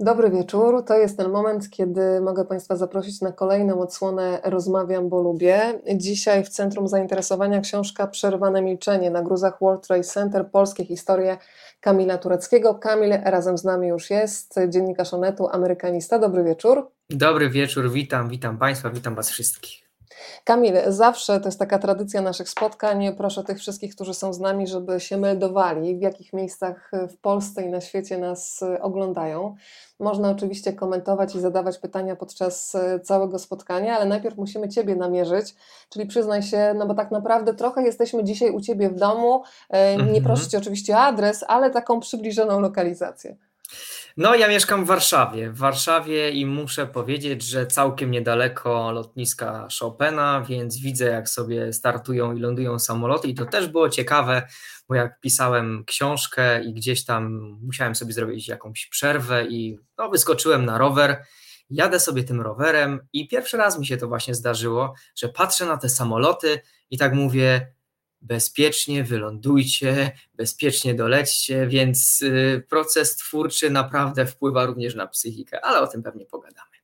Dobry wieczór. To jest ten moment, kiedy mogę Państwa zaprosić na kolejną odsłonę Rozmawiam, bo lubię. Dzisiaj w centrum zainteresowania książka Przerwane milczenie na gruzach World Trade Center Polskie historie Kamila Tureckiego. Kamil razem z nami już jest, dziennikarz Onetu, amerykanista. Dobry wieczór. Dobry wieczór, witam, witam Państwa, witam Was wszystkich. Kamil, zawsze to jest taka tradycja naszych spotkań. Proszę tych wszystkich, którzy są z nami, żeby się meldowali, w jakich miejscach w Polsce i na świecie nas oglądają. Można oczywiście komentować i zadawać pytania podczas całego spotkania, ale najpierw musimy Ciebie namierzyć, czyli przyznaj się, no bo tak naprawdę trochę jesteśmy dzisiaj u Ciebie w domu. Nie mhm. proszę Cię oczywiście o adres, ale taką przybliżoną lokalizację. No, ja mieszkam w Warszawie. W Warszawie i muszę powiedzieć, że całkiem niedaleko lotniska Chopina, więc widzę, jak sobie startują i lądują samoloty. I to też było ciekawe, bo jak pisałem książkę i gdzieś tam musiałem sobie zrobić jakąś przerwę i no, wyskoczyłem na rower. Jadę sobie tym rowerem i pierwszy raz mi się to właśnie zdarzyło, że patrzę na te samoloty i tak mówię, bezpiecznie wylądujcie, bezpiecznie dolećcie, więc y, proces twórczy naprawdę wpływa również na psychikę, ale o tym pewnie pogadamy.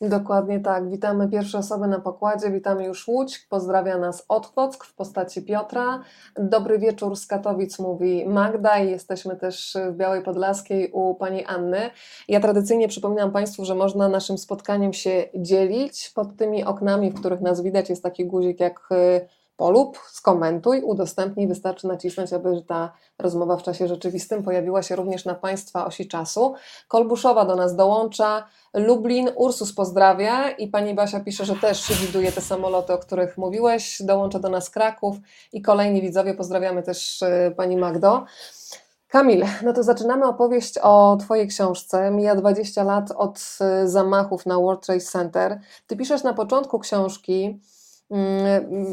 Dokładnie tak. Witamy pierwsze osoby na pokładzie. Witamy już Łódź. Pozdrawia nas Otwock w postaci Piotra. Dobry wieczór z Katowic mówi Magda i jesteśmy też w Białej Podlaskiej u pani Anny. Ja tradycyjnie przypominam Państwu, że można naszym spotkaniem się dzielić. Pod tymi oknami, w których nas widać, jest taki guzik jak y, polub, skomentuj, udostępnij, wystarczy nacisnąć, aby ta rozmowa w czasie rzeczywistym pojawiła się również na Państwa osi czasu. Kolbuszowa do nas dołącza, Lublin, Ursus pozdrawia i Pani Basia pisze, że też widuje te samoloty, o których mówiłeś, dołącza do nas Kraków i kolejni widzowie, pozdrawiamy też y, Pani Magdo. Kamil, no to zaczynamy opowieść o Twojej książce. Mija 20 lat od y, zamachów na World Trade Center. Ty piszesz na początku książki,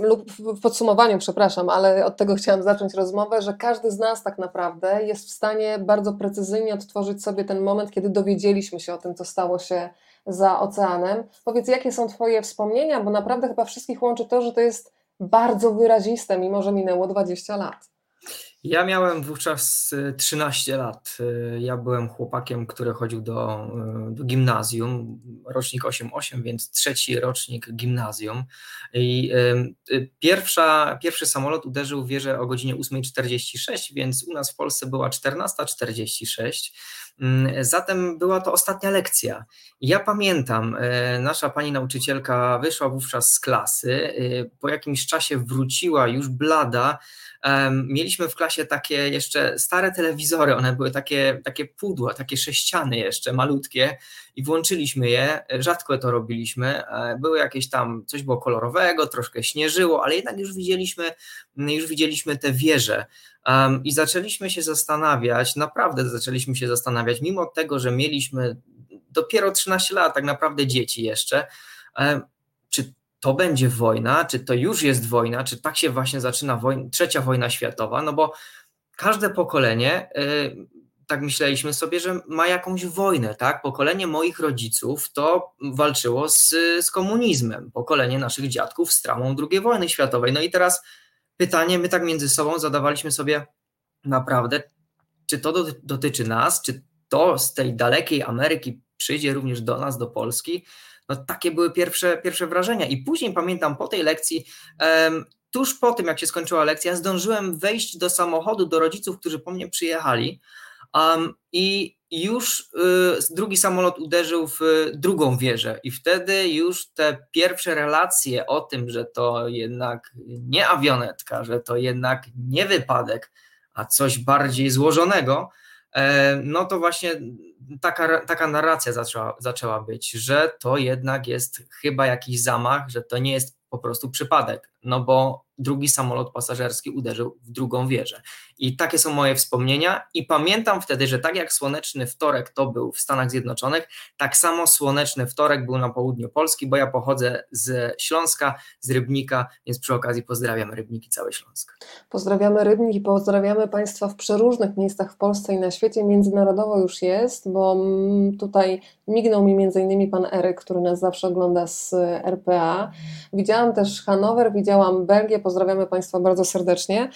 lub w podsumowaniu, przepraszam, ale od tego chciałam zacząć rozmowę, że każdy z nas tak naprawdę jest w stanie bardzo precyzyjnie odtworzyć sobie ten moment, kiedy dowiedzieliśmy się o tym, co stało się za oceanem. Powiedz, jakie są Twoje wspomnienia, bo naprawdę chyba wszystkich łączy to, że to jest bardzo wyraziste, mimo że minęło 20 lat. Ja miałem wówczas 13 y, lat. Y, ja byłem chłopakiem, który chodził do, y, do gimnazjum, rocznik 8-8, więc trzeci rocznik gimnazjum. I pierwsza, pierwszy samolot uderzył w wieżę o godzinie 8.46, więc u nas w Polsce była 14.46. Mm, zatem była to ostatnia lekcja. Ja pamiętam, nasza pani nauczycielka wyszła wówczas z klasy, po jakimś czasie wróciła już blada, mieliśmy w klasie takie jeszcze stare telewizory, one były takie, takie pudła, takie sześciany jeszcze, malutkie i włączyliśmy je, rzadko to robiliśmy, e, były jakieś tam, coś było kolorowego, troszkę śnieżyło, ale jednak już widzieliśmy, już widzieliśmy te wieże. I zaczęliśmy się zastanawiać, naprawdę zaczęliśmy się zastanawiać, mimo tego, że mieliśmy dopiero 13 lat, tak naprawdę dzieci jeszcze, czy to będzie wojna, czy to już jest wojna, czy tak się właśnie zaczyna wojna, trzecia wojna światowa, no bo każde pokolenie, yy, tak myśleliśmy sobie, że ma jakąś wojnę, tak? Pokolenie moich rodziców to walczyło z, z komunizmem, pokolenie naszych dziadków z traumą II wojny światowej. No i teraz pytanie, my tak między sobą zadawaliśmy sobie naprawdę, czy to dotyczy nas, czy to z tej dalekiej Ameryki przyjdzie również do nas, do Polski, no, takie były pierwsze, pierwsze wrażenia. I później pamiętam po tej lekcji, tuż po tym, jak się skończyła lekcja, zdążyłem wejść do samochodu do rodziców, którzy po mnie przyjechali. Um, I już y, drugi samolot uderzył w drugą wieżę, i wtedy już te pierwsze relacje o tym, że to jednak nie awionetka, że to jednak nie wypadek, a coś bardziej złożonego, e, no to właśnie taka, taka narracja zaczęła, zaczęła być, że to jednak jest chyba jakiś zamach, że to nie jest po prostu przypadek, no bo drugi samolot pasażerski uderzył w drugą wieżę. I takie są moje wspomnienia. I pamiętam wtedy, że tak jak słoneczny wtorek to był w Stanach Zjednoczonych, tak samo słoneczny wtorek był na południu Polski, bo ja pochodzę z Śląska, z Rybnika, więc przy okazji pozdrawiam Rybniki, cały Śląsk. Pozdrawiamy Rybnik i pozdrawiamy Państwa w przeróżnych miejscach w Polsce i na świecie. Międzynarodowo już jest, bo mm, tutaj mignął mi między innymi pan Eryk, który nas zawsze ogląda z RPA. Widziałam też Hanower, widziałam Belgię, pozdrawiamy Państwa bardzo serdecznie.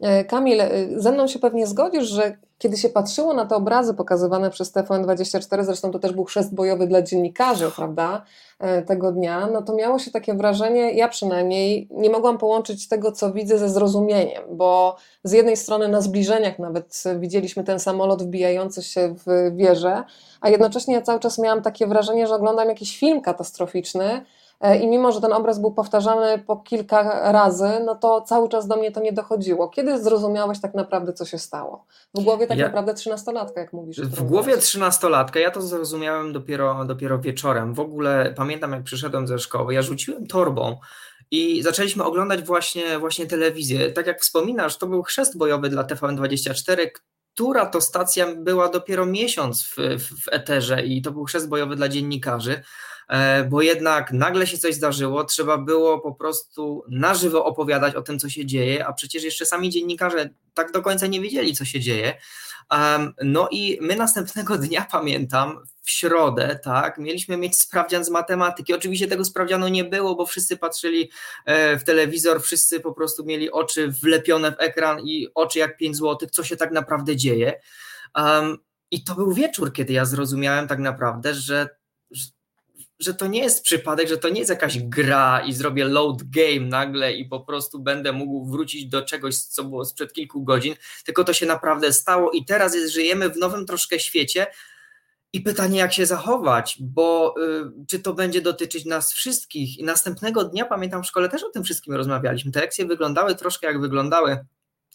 E, Kamil, e, ze mną się pewnie zgodzisz, że kiedy się patrzyło na te obrazy pokazywane przez TVN24, zresztą to też był chrzest bojowy dla dziennikarzy, prawda, e, tego dnia, no to miało się takie wrażenie, ja przynajmniej nie mogłam połączyć tego, co widzę ze zrozumieniem, bo z jednej strony na zbliżeniach nawet widzieliśmy ten samolot wbijający się w wieżę, a jednocześnie ja cały czas miałam takie wrażenie, że oglądam jakiś film katastroficzny, I mimo, że ten obraz był powtarzany po kilka razy, no to cały czas do mnie to nie dochodziło. Kiedy zrozumiałeś tak naprawdę, co się stało? W głowie tak ja, naprawdę trzynastolatka, jak mówisz. W głowie trzynastolatka, ja to zrozumiałem dopiero, dopiero wieczorem. W ogóle pamiętam, jak przyszedłem ze szkoły, ja rzuciłem torbą i zaczęliśmy oglądać właśnie, właśnie telewizję. Tak jak wspominasz, to był chrzest bojowy dla TVN24, która to stacja była dopiero miesiąc w, w, w eterze i to był chrzest bojowy dla dziennikarzy. E, bo jednak nagle się coś zdarzyło, trzeba było po prostu na żywo opowiadać o tym, co się dzieje, a przecież jeszcze sami dziennikarze tak do końca nie wiedzieli, co się dzieje. No i my następnego dnia, pamiętam, w środę, tak, mieliśmy mieć sprawdzian z matematyki. Oczywiście tego sprawdzianu nie było, bo wszyscy patrzyli e, w telewizor, wszyscy po prostu mieli oczy wlepione w ekran i oczy jak 5 złotych, co się tak naprawdę dzieje. I to był wieczór, kiedy ja zrozumiałem tak naprawdę, że że to nie jest przypadek, że to nie jest jakaś gra i zrobię load game nagle i po prostu będę mógł wrócić do czegoś, co było sprzed kilku godzin, tylko to się naprawdę stało i teraz jest, żyjemy w nowym troszkę świecie. I pytanie, jak się zachować, bo y, czy to będzie dotyczyć nas wszystkich? I następnego dnia, pamiętam w szkole też o tym wszystkim rozmawialiśmy. Te lekcje wyglądały troszkę jak wyglądały.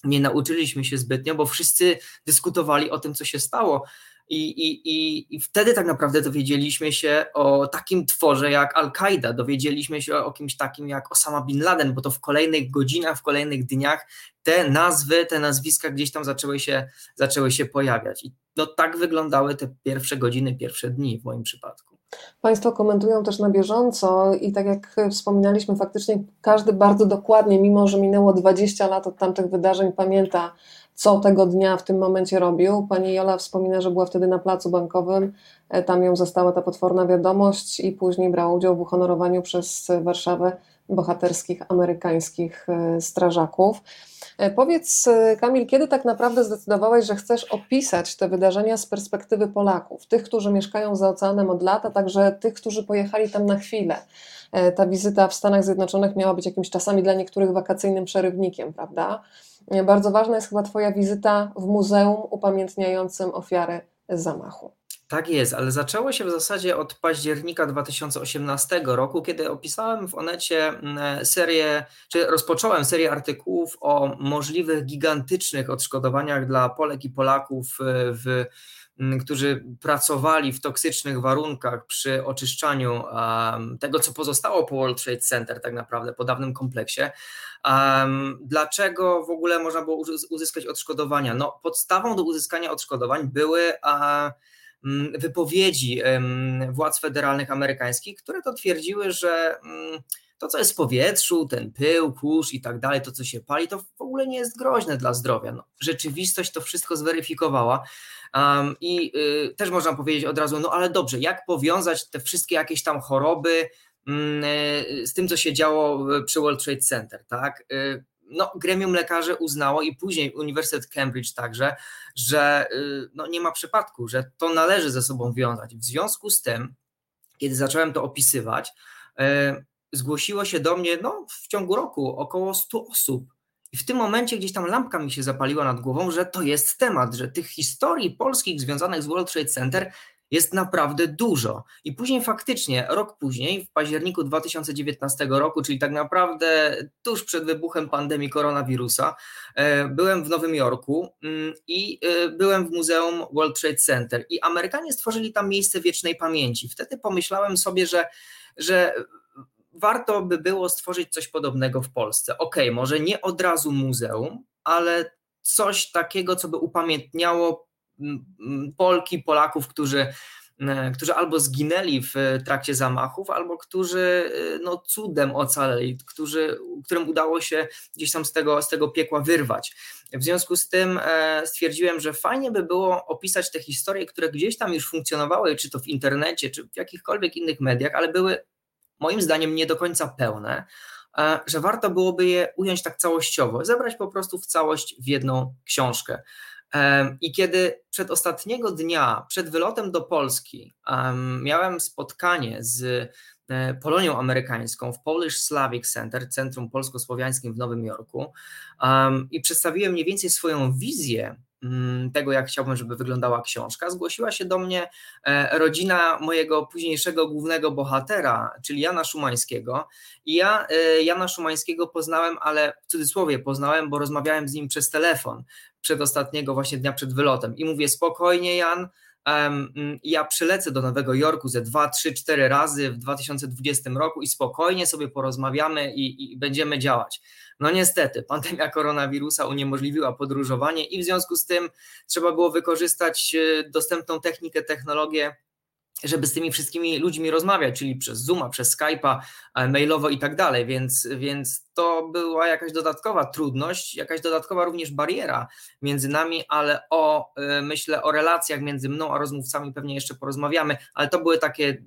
Nie nauczyliśmy się zbytnio, bo wszyscy dyskutowali o tym, co się stało. I, i, i, I wtedy tak naprawdę dowiedzieliśmy się o takim tworze jak Al-Kaida, dowiedzieliśmy się o kimś takim jak Osama Bin Laden, bo to w kolejnych godzinach, w kolejnych dniach te nazwy, te nazwiska gdzieś tam zaczęły się, zaczęły się pojawiać. I no tak wyglądały te pierwsze godziny, pierwsze dni w moim przypadku. Państwo komentują też na bieżąco i tak jak wspominaliśmy, faktycznie każdy bardzo dokładnie, mimo że minęło 20 lat od tamtych wydarzeń, pamięta co tego dnia w tym momencie robił. Pani Jola wspomina, że była wtedy na placu bankowym, e, tam ją została ta potworna wiadomość i później brała udział w uhonorowaniu przez Warszawę bohaterskich amerykańskich e, strażaków. E, powiedz, Kamil, kiedy tak naprawdę zdecydowałeś, że chcesz opisać te wydarzenia z perspektywy Polaków, tych, którzy mieszkają za oceanem od lat, a także tych, którzy pojechali tam na chwilę? Ta wizyta w Stanach Zjednoczonych miała być jakimś czasami dla niektórych wakacyjnym przerywnikiem, prawda? Bardzo ważna jest chyba Twoja wizyta w muzeum upamiętniającym ofiary zamachu. Tak jest, ale zaczęło się w zasadzie od października 2018 roku, kiedy opisałem w Onecie mm, serię, czy rozpocząłem serię artykułów o możliwych gigantycznych odszkodowaniach dla Polek i Polaków e, w którzy pracowali w toksycznych warunkach przy oczyszczaniu um, tego, co pozostało po World Trade Center, tak naprawdę po dawnym kompleksie. Um, dlaczego w ogóle można było uzyskać odszkodowania? No, podstawą do uzyskania odszkodowań były um, wypowiedzi władz federalnych amerykańskich, które to twierdziły, że mm, to, co jest w powietrzu, ten pył, kurz i tak dalej, to, co się pali, to w ogóle nie jest groźne dla zdrowia. No, rzeczywistość to wszystko zweryfikowała. Um, I y, też można powiedzieć od razu, no ale dobrze, jak powiązać te wszystkie jakieś tam choroby mm, y, z tym, co się działo przy World Trade Center, tak? Y, no, gremium lekarzy uznało i później Uniwersytet Cambridge także, że y, no, nie ma przypadku, że to należy ze sobą wiązać. W związku z tym, kiedy zacząłem to opisywać, y, zgłosiło się do mnie no, w ciągu roku około 100 osób i w tym momencie gdzieś tam lampka mi się zapaliła nad głową, że to jest temat, że tych historii polskich związanych z World Trade Center jest naprawdę dużo. I później faktycznie, rok później, w październiku 2019 roku, czyli tak naprawdę tuż przed wybuchem pandemii koronawirusa, e, byłem w Nowym Jorku mm, i e, byłem w Muzeum World Trade Center. I Amerykanie stworzyli tam miejsce wiecznej pamięci. Wtedy pomyślałem sobie, że, że warto by było stworzyć coś podobnego w Polsce. Ok, może nie od razu muzeum, ale coś takiego, co by upamiętniało mm, mm, Polki, Polaków, którzy, e, którzy albo zginęli w trakcie zamachów, albo którzy e, no, cudem ocaleli, którzy, którym udało się gdzieś tam z tego, z tego piekła wyrwać. W związku z tym e, stwierdziłem, że fajnie by było opisać te historie, które gdzieś tam już funkcjonowały, czy to w internecie, czy w jakichkolwiek innych mediach, ale były moim zdaniem nie do końca pełne, że warto byłoby je ująć tak całościowo, zebrać po prostu w całość w jedną książkę. I kiedy przed ostatniego dnia, przed wylotem do Polski, miałem spotkanie z e, Polonią amerykańską w Polish Slavic Center, Centrum Polsko-Słowiańskim w Nowym Jorku, i przedstawiłem mniej więcej swoją wizję tego, jak chciałbym, żeby wyglądała książka, zgłosiła się do mnie e, rodzina mojego późniejszego głównego bohatera, czyli Jana Szumańskiego. I ja e, Jana Szumańskiego poznałem, ale w cudzysłowie poznałem, bo rozmawiałem z nim przez telefon przed ostatniego właśnie dnia przed wylotem. I mówię: spokojnie, Jan. Ja przylecę do Nowego Jorku ze dwa, trzy, cztery razy w 2020 roku i spokojnie sobie porozmawiamy i, i będziemy działać. No niestety, pandemia koronawirusa uniemożliwiła podróżowanie i w związku z tym trzeba było wykorzystać e, dostępną technikę, technologię żeby z tymi wszystkimi ludźmi rozmawiać, czyli przez Zooma, przez Skype'a, e, mailowo i tak dalej, więc, więc to była jakaś dodatkowa trudność, jakaś dodatkowa również bariera między nami, ale o, e, myślę, o relacjach między mną a rozmówcami pewnie jeszcze porozmawiamy, ale to były takie,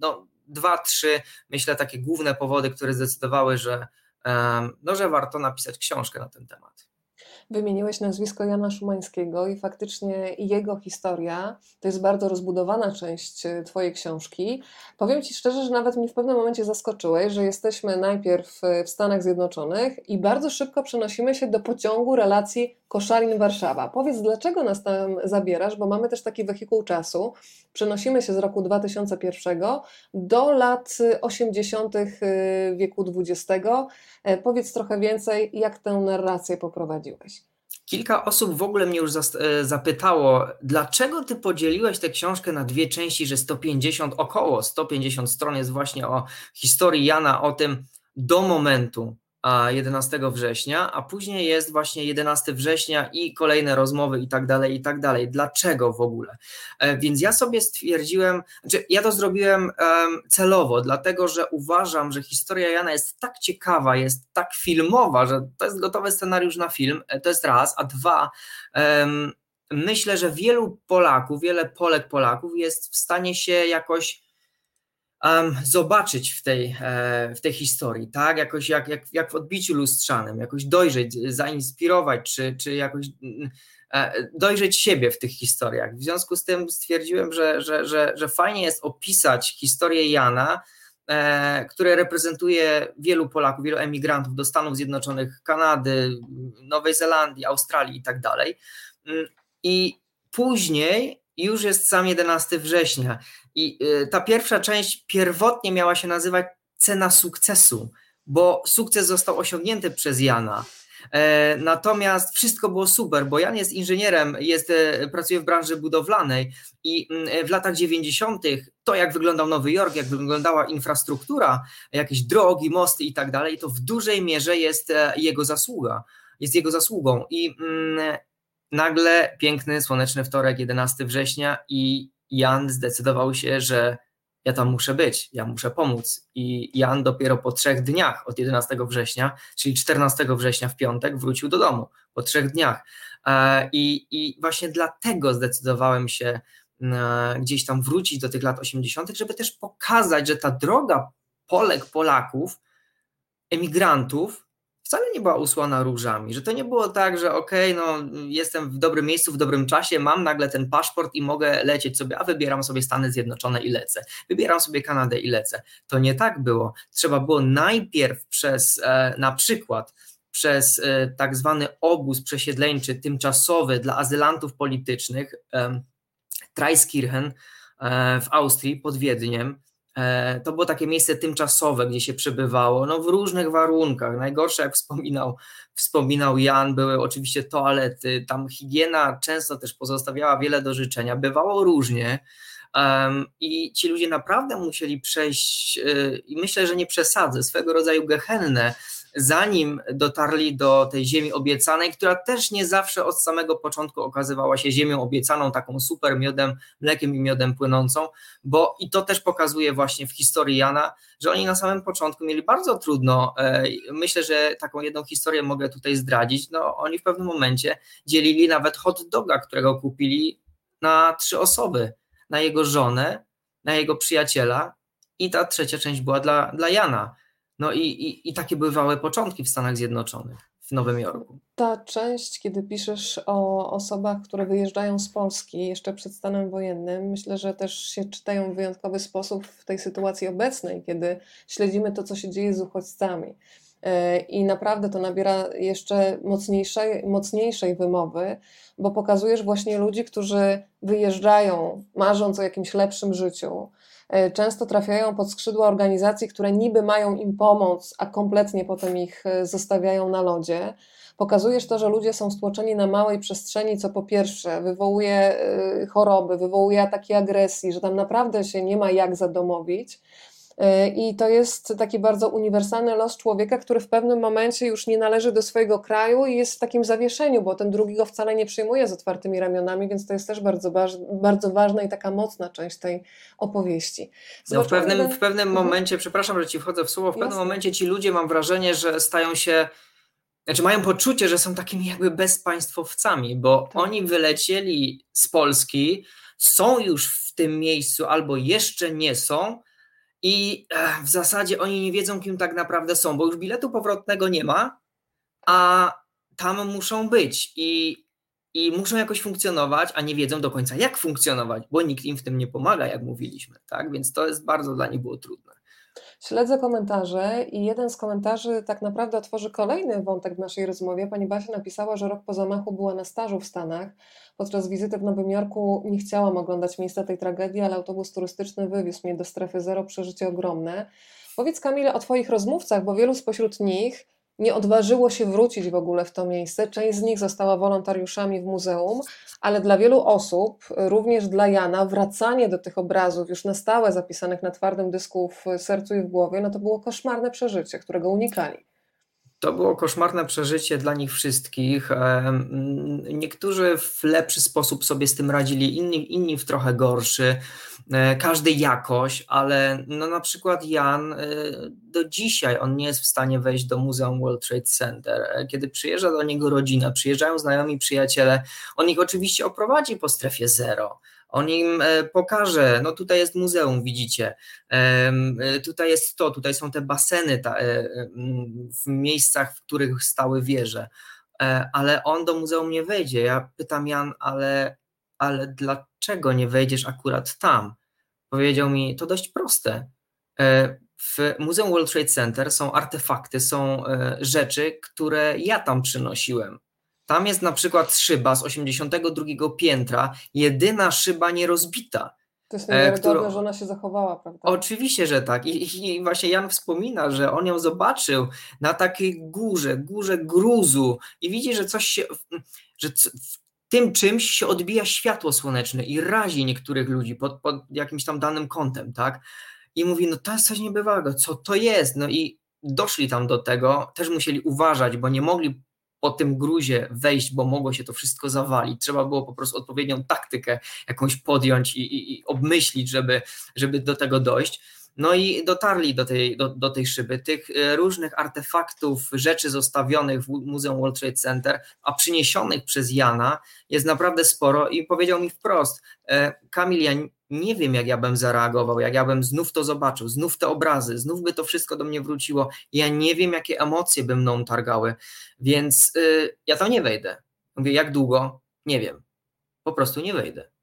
no, dwa, trzy, myślę, takie główne powody, które zdecydowały, że, no, że warto napisać książkę na ten temat. Wymieniłeś nazwisko Jana Szumańskiego i faktycznie jego historia to jest bardzo rozbudowana część e, Twojej książki. Powiem Ci szczerze, że nawet mnie w pewnym momencie zaskoczyłeś, że jesteśmy najpierw e, w Stanach Zjednoczonych i bardzo szybko przenosimy się do pociągu relacji Koszalin-Warszawa. Powiedz, dlaczego nas tam zabierasz, bo mamy też taki wehikuł czasu. Przenosimy się z roku 2001 do lat 80. E, wieku XX. Powiedz trochę więcej, jak tę narrację poprowadziłeś. Kilka osób w ogóle mnie już e, zapytało, dlaczego ty podzieliłeś tę książkę na dwie części, że 150, około 150 stron jest właśnie o historii Jana, o tym do momentu, 11 września, a później jest właśnie 11 września i kolejne rozmowy i tak dalej, i tak dalej. Dlaczego w ogóle? E, więc ja sobie stwierdziłem, znaczy ja to zrobiłem celowo, dlatego że uważam, że historia Jana jest tak ciekawa, jest tak filmowa, że to jest gotowy scenariusz na film, e, to jest raz, a dwa, myślę, że wielu Polaków, wiele Polek Polaków jest w stanie się jakoś um, zobaczyć w tej, e, w tej historii, tak? Jakoś jak, jak, jak w odbiciu lustrzanym, jakoś dojrzeć, zainspirować, czy, czy jakoś mm, e, dojrzeć siebie w tych historiach. W związku z tym stwierdziłem, że, że, że, że fajnie jest opisać historię Jana, e, które reprezentuje wielu Polaków, wielu emigrantów do Stanów Zjednoczonych, Kanady, Nowej Zelandii, Australii i tak dalej. Mm, I później już jest sam 11 września. I y, ta pierwsza część pierwotnie miała się nazywać Cena sukcesu, bo sukces został osiągnięty przez Jana. E, natomiast wszystko było super, bo Jan jest inżynierem, jest, e, pracuje w branży budowlanej i mm, w latach 90. to, jak wyglądał Nowy Jork, jak wyglądała infrastruktura, jakieś drogi, mosty i tak dalej, to w dużej mierze jest e, jego zasługa. Jest jego zasługą. I mm, nagle piękny, słoneczny wtorek, 11 września i Jan zdecydował się, że ja tam muszę być, ja muszę pomóc. I Jan dopiero po trzech dniach od 11 września, czyli 14 września w piątek, wrócił do domu. Po trzech dniach. E, I, i właśnie dlatego zdecydowałem się e, gdzieś tam wrócić do tych lat 80., żeby też pokazać, że ta droga Polek, Polaków, emigrantów wcale nie była usłana różami, że to nie było tak, że okej, okay, no jestem w dobrym miejscu, w dobrym czasie, mam nagle ten paszport i mogę lecieć sobie, a wybieram sobie Stany Zjednoczone i lecę, wybieram sobie Kanadę i lecę. To nie tak było. Trzeba było najpierw przez e, na przykład przez e, tak zwany obóz przesiedleńczy tymczasowy dla azylantów politycznych Treiskirchen e, w Austrii pod Wiedniem, to było takie miejsce tymczasowe, gdzie się przebywało, no w różnych warunkach. Najgorsze, jak wspominał, wspominał Jan, były oczywiście toalety, tam higiena często też pozostawiała wiele do życzenia, bywało różnie. Um, I ci ludzie naprawdę musieli przejść, yy, i myślę, że nie przesadzę, swego rodzaju gehennę, zanim dotarli do tej ziemi obiecanej, która też nie zawsze od samego początku okazywała się ziemią obiecaną, taką super miodem, mlekiem i miodem płynącą, bo i to też pokazuje właśnie w historii Jana, że oni na samym początku mieli bardzo trudno. E, myślę, że taką jedną historię mogę tutaj zdradzić. No, oni w pewnym momencie dzielili nawet hot doga, którego kupili na trzy osoby, na jego żonę, na jego przyjaciela i ta trzecia część była dla, dla Jana. No i, i, i takie bywały początki w Stanach Zjednoczonych. w Nowym Jorku. Ta część, kiedy piszesz o osobach, które wyjeżdżają z Polski jeszcze przed stanem wojennym, myślę, że też się czytają w wyjątkowy sposób w tej sytuacji obecnej, kiedy śledzimy to, co się dzieje z uchodźcami. E, I naprawdę to nabiera jeszcze mocniejszej, mocniejszej wymowy, bo pokazujesz właśnie ludzi, którzy wyjeżdżają, marząc o jakimś lepszym życiu. E, często trafiają pod skrzydła organizacji, które niby mają im pomóc, a kompletnie potem ich e, zostawiają na lodzie. Pokazujesz to, że ludzie są stłoczeni na małej przestrzeni, co po pierwsze wywołuje choroby, wywołuje ataki agresji, że tam naprawdę się nie ma jak zadomowić. E, I to jest taki bardzo uniwersalny los człowieka, który w pewnym momencie już nie należy do swojego kraju i jest w takim zawieszeniu, bo ten drugi go wcale nie przyjmuje z otwartymi ramionami, więc to jest też bardzo, bardzo ważna i taka mocna część tej opowieści. No w, pewnym, w pewnym mhm. momencie, przepraszam, że ci wchodzę w słowo, w pewnym Jasne. momencie ci ludzie, mam wrażenie, że stają się znaczy mają poczucie, że są takimi jakby bezpaństwowcami, bo tak. oni wylecieli z Polski, są już w tym miejscu albo jeszcze nie są, i w zasadzie oni nie wiedzą, kim tak naprawdę są, bo już biletu powrotnego nie ma, a tam muszą być i, i muszą jakoś funkcjonować, a nie wiedzą do końca, jak funkcjonować, bo nikt im w tym nie pomaga, jak mówiliśmy, tak? Więc to jest bardzo dla nich było trudne. Śledzę komentarze i jeden z komentarzy tak naprawdę otworzy kolejny wątek w naszej rozmowie. Pani Basia napisała, że rok po zamachu była na stażu w Stanach. Podczas wizyty w Nowym Jorku nie chciałam oglądać miejsca tej tragedii, ale autobus turystyczny wywiózł mnie do strefy zero, przeżycie ogromne. Powiedz Kamile o Twoich rozmówcach, bo wielu spośród nich nie odważyło się wrócić w ogóle w to miejsce. Część z nich została wolontariuszami w muzeum, ale dla wielu osób, również dla Jana, wracanie do tych obrazów już na stałe zapisanych na twardym dysku w sercu i w głowie, no to było koszmarne przeżycie, którego unikali. To było koszmarne przeżycie dla nich wszystkich. Niektórzy w lepszy sposób sobie z tym radzili, inni, inni w trochę gorszy. E, każdy jakoś, ale no na przykład Jan e, do dzisiaj on nie jest w stanie wejść do Muzeum World Trade Center. E, kiedy przyjeżdża do niego rodzina, przyjeżdżają znajomi przyjaciele, on ich oczywiście oprowadzi po strefie zero. On im pokaże, no tutaj jest muzeum, widzicie, tutaj jest to, tutaj są te baseny w miejscach, w których stały wieże, ale on do muzeum nie wejdzie. Ja pytam Jan, ale, ale dlaczego nie wejdziesz akurat tam? Powiedział mi, to dość proste. E, w Muzeum World Trade Center są artefakty, są e, rzeczy, które ja tam przynosiłem. Tam jest na przykład szyba z 82 piętra, jedyna szyba nierozbita. To jest niewiarygodne, którą... że ona się zachowała, prawda? Oczywiście, że tak. I, I, właśnie Jan wspomina, że on ją zobaczył na takiej górze, górze gruzu i widzi, że coś się, że tym czymś się odbija światło słoneczne i razi niektórych ludzi pod, pod jakimś tam danym kątem, tak? I mówi, no to jest coś niebywałego, co to jest? No i doszli tam do tego, też musieli uważać, bo nie mogli po tym gruzie wejść, bo mogło się to wszystko zawalić. Trzeba było po prostu odpowiednią taktykę jakąś podjąć i, i, i obmyślić, żeby, żeby do tego dojść. No i dotarli do tej, do, do tej szyby. Tych e, różnych artefaktów, rzeczy zostawionych w Muzeum World Trade Center, a przyniesionych przez Jana jest naprawdę sporo i powiedział mi wprost, e, Kamil, ja nie wiem, jak ja bym zareagował, jak ja bym znów to zobaczył, znów te obrazy, znów by to wszystko do mnie wróciło. Ja nie wiem, jakie emocje by mną targały, więc y, ja tam nie wejdę. Mówię, jak długo? Nie wiem. Po prostu nie wejdę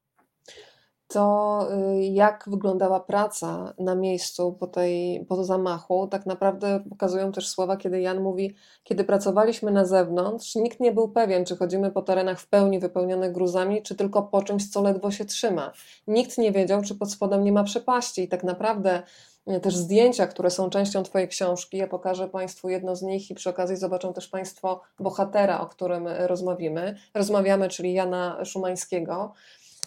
to y, jak wyglądała praca na miejscu po, tej, po zamachu, tak naprawdę pokazują też słowa, kiedy Jan mówi, kiedy pracowaliśmy na zewnątrz, nikt nie był pewien, czy chodzimy po terenach w pełni wypełnionych gruzami, czy tylko po czymś, co ledwo się trzyma. Nikt nie wiedział, czy pod spodem nie ma przepaści i tak naprawdę y, też zdjęcia, które są częścią Twojej książki, ja pokażę Państwu jedno z nich i przy okazji zobaczą też Państwo bohatera, o którym rozmawiamy. Rozmawiamy, czyli Jana Szumańskiego.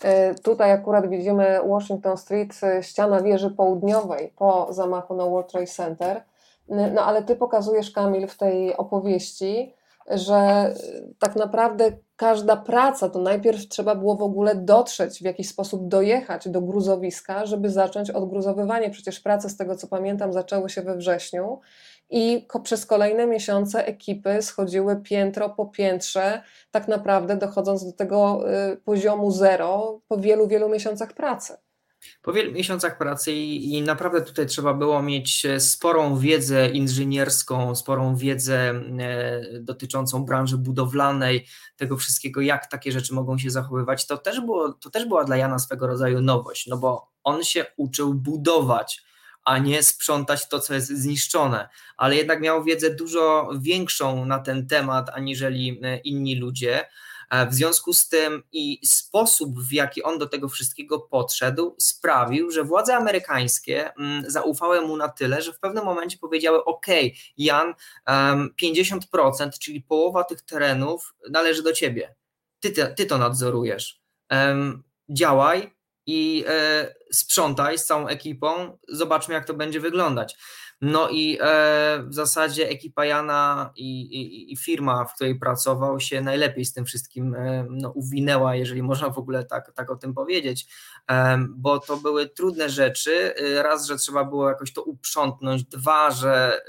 E, tutaj akurat widzimy Washington Street, e, ściana wieży południowej po zamachu na World Trade Center. No ale ty pokazujesz, Kamil, w tej opowieści, że tak naprawdę każda praca to najpierw trzeba było w ogóle dotrzeć, w jakiś sposób dojechać do gruzowiska, żeby zacząć odgruzowywanie. Przecież prace, z tego co pamiętam, zaczęły się we wrześniu i przez kolejne miesiące ekipy schodziły piętro po piętrze, tak naprawdę dochodząc do tego y, poziomu zero po wielu, wielu miesiącach pracy. Po wielu miesiącach pracy i, i, naprawdę tutaj trzeba było mieć e, sporą wiedzę inżynierską, sporą wiedzę e, dotyczącą branży budowlanej, tego wszystkiego, jak takie rzeczy mogą się zachowywać. To też, było, to też była dla Jana swego rodzaju nowość, no bo on się uczył budować, a nie sprzątać to, co jest zniszczone, ale jednak miał wiedzę dużo większą na ten temat aniżeli e, inni ludzie. E, w związku z tym i sposób, w jaki on do tego wszystkiego podszedł, sprawił, że władze amerykańskie mm, zaufały mu na tyle, że w pewnym momencie powiedziały: OK, Jan, 50%, czyli połowa tych terenów należy do ciebie. Ty, ty to nadzorujesz. Działaj, i e, sprzątaj z całą ekipą, zobaczmy jak to będzie wyglądać. No i e, w zasadzie ekipa Jana i, i, i, firma, w której pracował, się najlepiej z tym wszystkim e, no, uwinęła, jeżeli można w ogóle tak, tak o tym powiedzieć, e, bo to były trudne rzeczy. E, raz, że trzeba było jakoś to uprzątnąć, dwa, że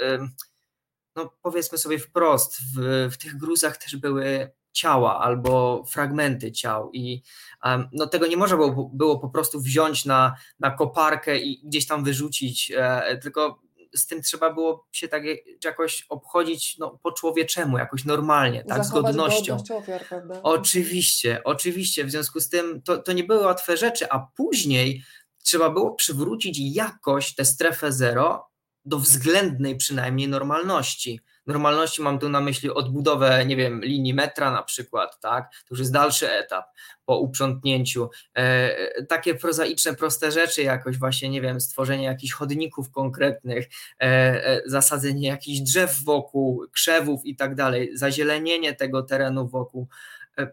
no, powiedzmy sobie wprost, w, w tych gruzach też były ciała albo fragmenty ciał i um, no tego nie można było, było po prostu wziąć na, na koparkę i gdzieś tam wyrzucić, e, tylko z tym trzeba było się tak jakoś obchodzić no, po człowieczemu, jakoś normalnie, tak, Zachować z godnością. Ofiar, prawda? Oczywiście, oczywiście, w związku z tym to, to nie były łatwe rzeczy, a później trzeba było przywrócić jakoś tę strefę zero do względnej przynajmniej normalności normalności mam tu na myśli odbudowę, nie wiem, linii metra na przykład, tak? To już jest dalszy etap po uprzątnięciu. E, takie prozaiczne, proste rzeczy, jakoś właśnie, nie wiem, stworzenie jakichś chodników konkretnych, e, e, zasadzenie jakichś drzew wokół, krzewów i tak dalej, zazielenienie tego terenu wokół. E,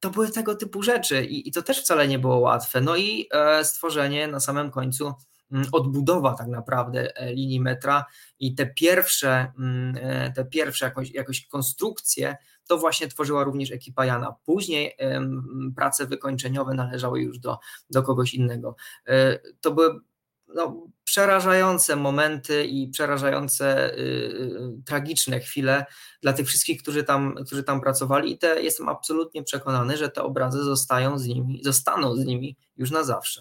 to były tego typu rzeczy i, i to też wcale nie było łatwe. No i e, stworzenie na samym końcu odbudowa tak naprawdę e, linii metra i te pierwsze, mm, e, te pierwsze jakoś, jakoś konstrukcje to właśnie tworzyła również ekipa Jana. Później prace wykończeniowe należały już do, do kogoś innego. E, to były no, przerażające momenty i przerażające, y, y, tragiczne chwile dla tych wszystkich, którzy tam, którzy tam pracowali i te, jestem absolutnie przekonany, że te obrazy zostają z nimi, zostaną z nimi już na zawsze.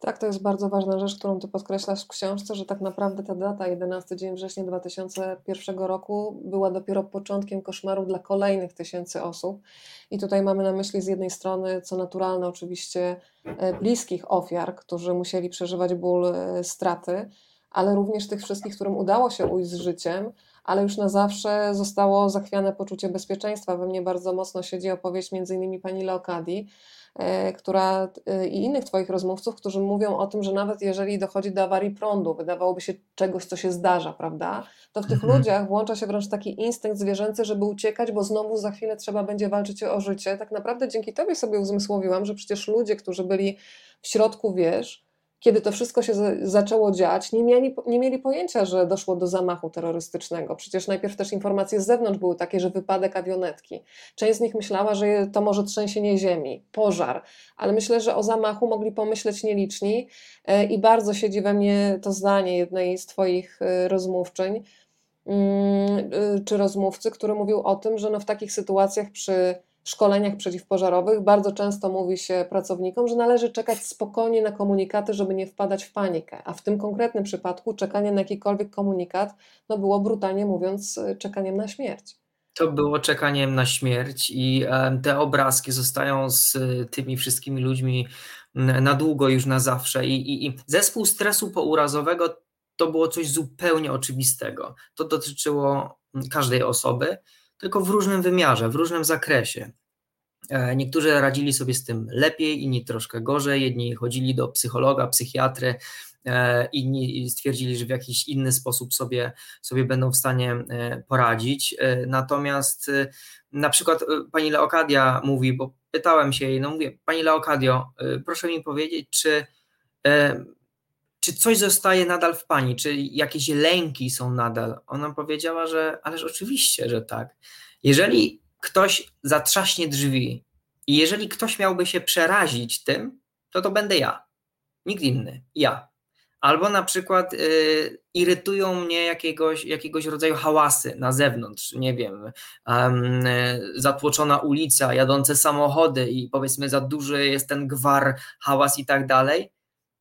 Tak, to jest bardzo ważna rzecz, którą ty podkreślasz w książce, że tak naprawdę ta data, 11 dzień września 2001 roku, była dopiero początkiem koszmaru dla kolejnych tysięcy osób. I tutaj mamy na myśli z jednej strony, co naturalne, oczywiście e, bliskich ofiar, którzy musieli przeżywać ból e, straty, ale również tych wszystkich, którym udało się ujść z życiem, ale już na zawsze zostało zachwiane poczucie bezpieczeństwa. We mnie bardzo mocno siedzi opowieść między innymi pani Leokadii, E, która e, i innych Twoich rozmówców, którzy mówią o tym, że nawet jeżeli dochodzi do awarii prądu, wydawałoby się czegoś, co się zdarza, prawda, to w tych mhm. ludziach włącza się wręcz taki instynkt zwierzęcy, żeby uciekać, bo znowu za chwilę trzeba będzie walczyć o życie. Tak naprawdę dzięki Tobie sobie uzmysłowiłam, że przecież ludzie, którzy byli w środku wież, kiedy to wszystko się zaczęło dziać, nie mieli, nie mieli pojęcia, że doszło do zamachu terrorystycznego. Przecież najpierw też informacje z zewnątrz były takie, że wypadek awionetki. Część z nich myślała, że to może trzęsienie ziemi, pożar, ale myślę, że o zamachu mogli pomyśleć nieliczni e, i bardzo siedzi we mnie to zdanie jednej z Twoich e, rozmówczyń mm, e, czy rozmówcy, który mówił o tym, że no w takich sytuacjach przy szkoleniach przeciwpożarowych bardzo często mówi się pracownikom, że należy czekać spokojnie na komunikaty, żeby nie wpadać w panikę. A w tym konkretnym przypadku czekanie na jakikolwiek komunikat no było brutalnie mówiąc czekaniem na śmierć. To było czekaniem na śmierć i te obrazki zostają z tymi wszystkimi ludźmi na długo już na zawsze. I, i, i zespół stresu pourazowego to było coś zupełnie oczywistego. To dotyczyło każdej osoby tylko w różnym wymiarze, w różnym zakresie. E, niektórzy radzili sobie z tym lepiej, inni troszkę gorzej, jedni chodzili do psychologa, psychiatry, e, inni stwierdzili, że w jakiś inny sposób sobie, sobie będą w stanie e, poradzić. Natomiast na przykład pani Leokadia mówi, bo pytałem się jej, no mówię, pani Leokadio, proszę mi powiedzieć, czy czy coś zostaje nadal w pani, czy jakieś lęki są nadal? Ona powiedziała, że ależ oczywiście, że tak. Jeżeli ktoś zatrzaśnie drzwi i jeżeli ktoś miałby się przerazić tym, to to będę ja. Nikt inny. Ja. Albo na przykład y, irytują mnie jakiegoś, jakiegoś rodzaju hałasy na zewnątrz, nie wiem, um, zatłoczona ulica, jadące samochody i powiedzmy za duży jest ten gwar, hałas i tak dalej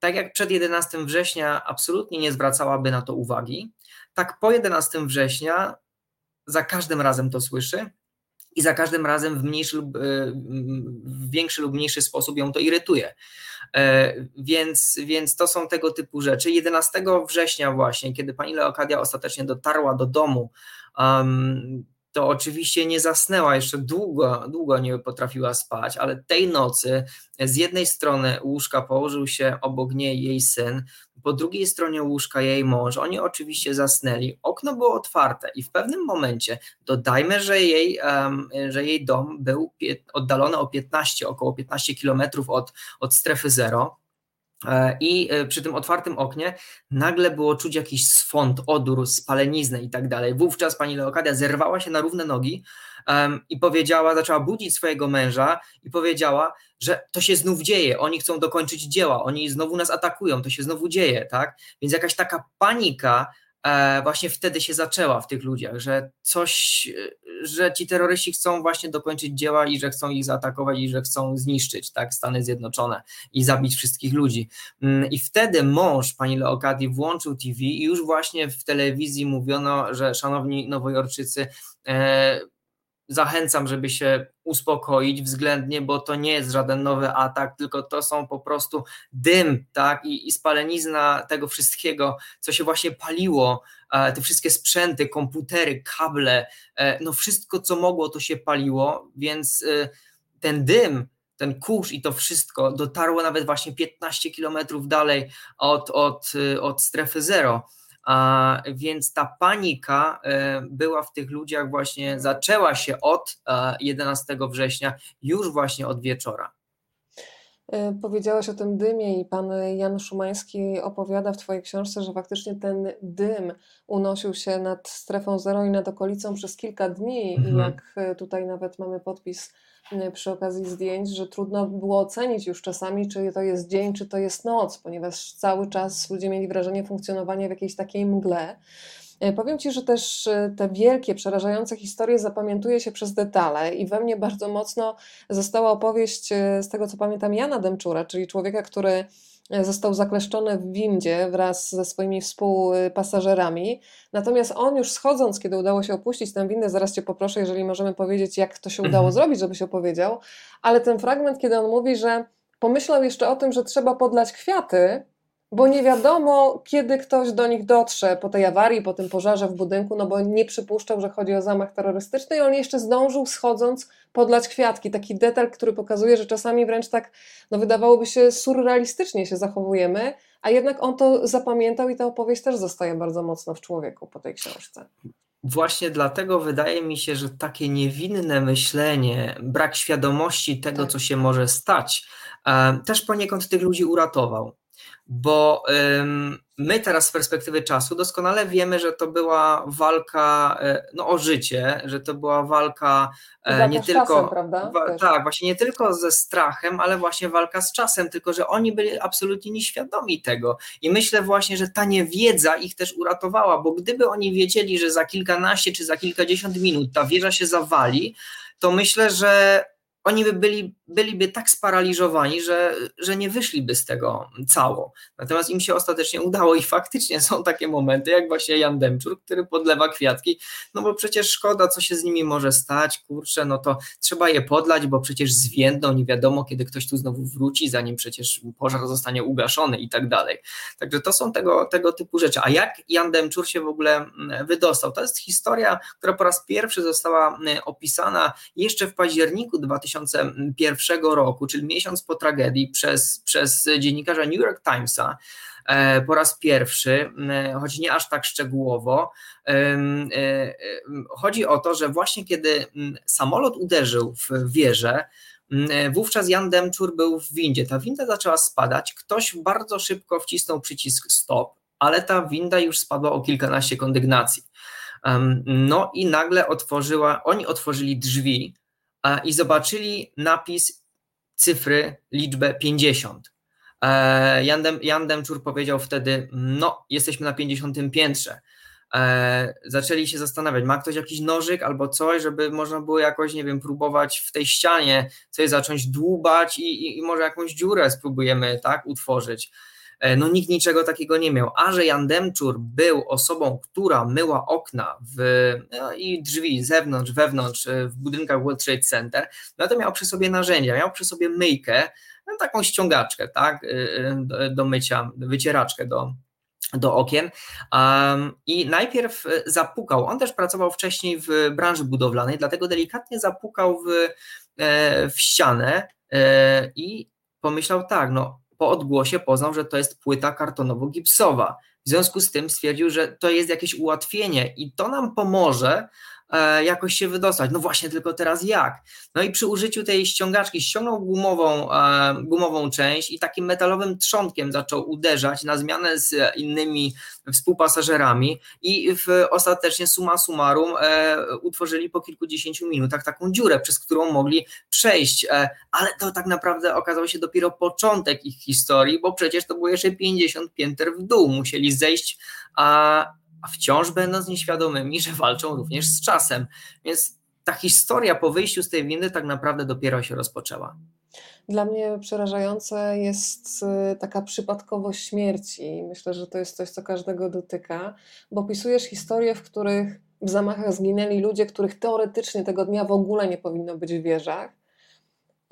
tak jak przed 11 września absolutnie nie zwracałaby na to uwagi, tak po 11 września za każdym razem to słyszy i za każdym razem w, mniejszy lub, w większy lub mniejszy sposób ją to irytuje. Więc, więc to są tego typu rzeczy. 11 września właśnie, kiedy pani Leokadia ostatecznie dotarła do domu, to oczywiście nie zasnęła, jeszcze długo, długo nie potrafiła spać, ale tej nocy z jednej strony łóżka położył się obok niej jej syn, po drugiej stronie łóżka jej mąż. Oni oczywiście zasnęli, okno było otwarte i w pewnym momencie, dodajmy, że jej, um, że jej dom był oddalony o 15, około 15 kilometrów od, od strefy zero, I e, przy tym otwartym oknie nagle było czuć jakiś swąd, odór, spaleniznę i tak dalej. Wówczas pani Leokadia zerwała się na równe nogi i powiedziała, zaczęła budzić swojego męża i powiedziała, że to się znów dzieje, oni chcą dokończyć dzieła, oni znowu nas atakują, to się znowu dzieje, tak? Więc jakaś taka panika E, właśnie wtedy się zaczęła w tych ludziach, że coś, że ci terroryści chcą właśnie dokończyć dzieła i że chcą ich zaatakować i że chcą zniszczyć tak, Stany Zjednoczone i zabić wszystkich ludzi. Mm, I wtedy mąż pani Leokadi włączył TV i już właśnie w telewizji mówiono, że szanowni nowojorczycy, e, zachęcam, żeby się uspokoić względnie, bo to nie jest żaden nowy atak, tylko to są po prostu dym, tak, i, i spalenizna tego wszystkiego, co się właśnie paliło, e, te wszystkie sprzęty, komputery, kable, e, no wszystko, co mogło, to się paliło, więc e, ten dym, ten kurz i to wszystko dotarło nawet właśnie 15 kilometrów dalej od, od, od strefy zero. A, więc ta panika e, była w tych ludziach właśnie, zaczęła się od 11 e, września, już właśnie od wieczora. E, powiedziałaś o tym dymie i pan Jan Szumański opowiada w Twojej książce, że faktycznie ten dym unosił się nad strefą zero i nad okolicą przez kilka dni. Mhm. Jak tutaj nawet mamy podpis przy okazji zdjęć, że trudno było ocenić już czasami, czy to jest dzień, czy to jest noc, ponieważ cały czas ludzie mieli wrażenie funkcjonowania w jakiejś takiej mgle. Y, powiem Ci, że też y, te wielkie, przerażające historie zapamiętuje się przez detale i we mnie bardzo mocno została opowieść z tego, co pamiętam Jana Demczura, czyli człowieka, który został zakleszczony w windzie wraz ze swoimi współpasażerami. Natomiast on już schodząc, kiedy udało się opuścić tę windę, zaraz Cię poproszę, jeżeli możemy powiedzieć, jak to się udało mhm. zrobić, żebyś opowiedział, ale ten fragment, kiedy on mówi, że pomyślał jeszcze o tym, że trzeba podlać kwiaty, bo nie wiadomo, kiedy ktoś do nich dotrze po tej awarii, po tym pożarze w budynku, no bo nie przypuszczał, że chodzi o zamach terrorystyczny i on jeszcze zdążył schodząc podlać kwiatki. Taki detal, który pokazuje, że czasami wręcz tak, no wydawałoby się, surrealistycznie się zachowujemy, a jednak on to zapamiętał i ta opowieść też zostaje bardzo mocno w człowieku po tej książce. Właśnie dlatego wydaje mi się, że takie niewinne myślenie, brak świadomości tego, tak. co się może stać, e, też poniekąd tych ludzi uratował bo my teraz z perspektywy czasu doskonale wiemy, że to była walka e, no, o życie, że to była walka e, nie tylko czasem, wa, tak, właśnie nie tylko ze strachem, ale właśnie walka z czasem, tylko że oni byli absolutnie nieświadomi tego. I myślę właśnie, że ta niewiedza ich też uratowała, bo gdyby oni wiedzieli, że za kilkanaście czy za kilkadziesiąt minut ta wieża się zawali, to myślę, że oni by byli, byliby tak sparaliżowani, że, że nie wyszliby z tego cało. Natomiast im się ostatecznie udało i faktycznie są takie momenty, jak właśnie Jan Demczur, który podlewa kwiatki, no bo przecież szkoda, co się z nimi może stać, kurczę, no to trzeba je podlać, bo przecież zwiędną, nie wiadomo, kiedy ktoś tu znowu wróci, zanim przecież pożar zostanie ugaszony i tak dalej. Także to są tego, tego typu rzeczy. A jak Jan Demczur się w ogóle mm, wydostał? To jest historia, która po raz pierwszy została mm, opisana jeszcze w październiku 2000 2001 roku, czyli miesiąc po tragedii, przez, przez dziennikarza New York Timesa e, po raz pierwszy, e, choć nie aż tak szczegółowo. E, chodzi o to, że właśnie kiedy samolot uderzył w wieżę, Wówczas Jan Demczur był w windzie. Ta winda zaczęła spadać. Ktoś bardzo szybko wcisnął przycisk stop, ale ta winda już spadła o kilkanaście kondygnacji. No i nagle otworzyła, oni otworzyli drzwi i zobaczyli napis cyfry, liczbę 50. E, Jan, Dem, Jan Demczur powiedział wtedy, no, jesteśmy na 50 piętrze. E, zaczęli się zastanawiać, ma ktoś jakiś nożyk albo coś, żeby można było jakoś, nie wiem, próbować w tej ścianie coś zacząć dłubać i, i, i może jakąś dziurę spróbujemy, tak, utworzyć. E, no nikt niczego takiego nie miał. A że Jan Demczur był osobą, która myła okna w, no i drzwi zewnątrz, wewnątrz e, w budynkach World Trade Center, no to miał przy sobie narzędzia, miał przy sobie myjkę, no, taką ściągaczkę, tak, do, do mycia, wycieraczkę do, do okien. Um, i najpierw zapukał, on też pracował wcześniej w branży budowlanej, dlatego delikatnie zapukał w, w ścianę i pomyślał tak, no po odgłosie poznał, że to jest płyta kartonowo-gipsowa. W związku z tym stwierdził, że to jest jakieś ułatwienie i to nam pomoże jakoś się wydostać. No właśnie, tylko teraz jak? No i przy użyciu tej ściągaczki ściągnął gumową, e, gumową część i takim metalowym trzątkiem zaczął uderzać na zmianę z innymi współpasażerami i w, ostatecznie summa summarum e, utworzyli po kilkudziesięciu minutach taką dziurę, przez którą mogli przejść, ale to tak naprawdę okazał się dopiero początek ich historii, bo przecież to było jeszcze 50 pięter w dół, musieli zejść a a wciąż będąc nieświadomymi, że walczą również z czasem. Więc ta historia po wyjściu z tej windy tak naprawdę dopiero się rozpoczęła. Dla mnie przerażające jest y, taka przypadkowość śmierci. Myślę, że to jest coś, co każdego dotyka, bo opisujesz historie, w których w zamachach zginęli ludzie, których teoretycznie tego dnia w ogóle nie powinno być w wieżach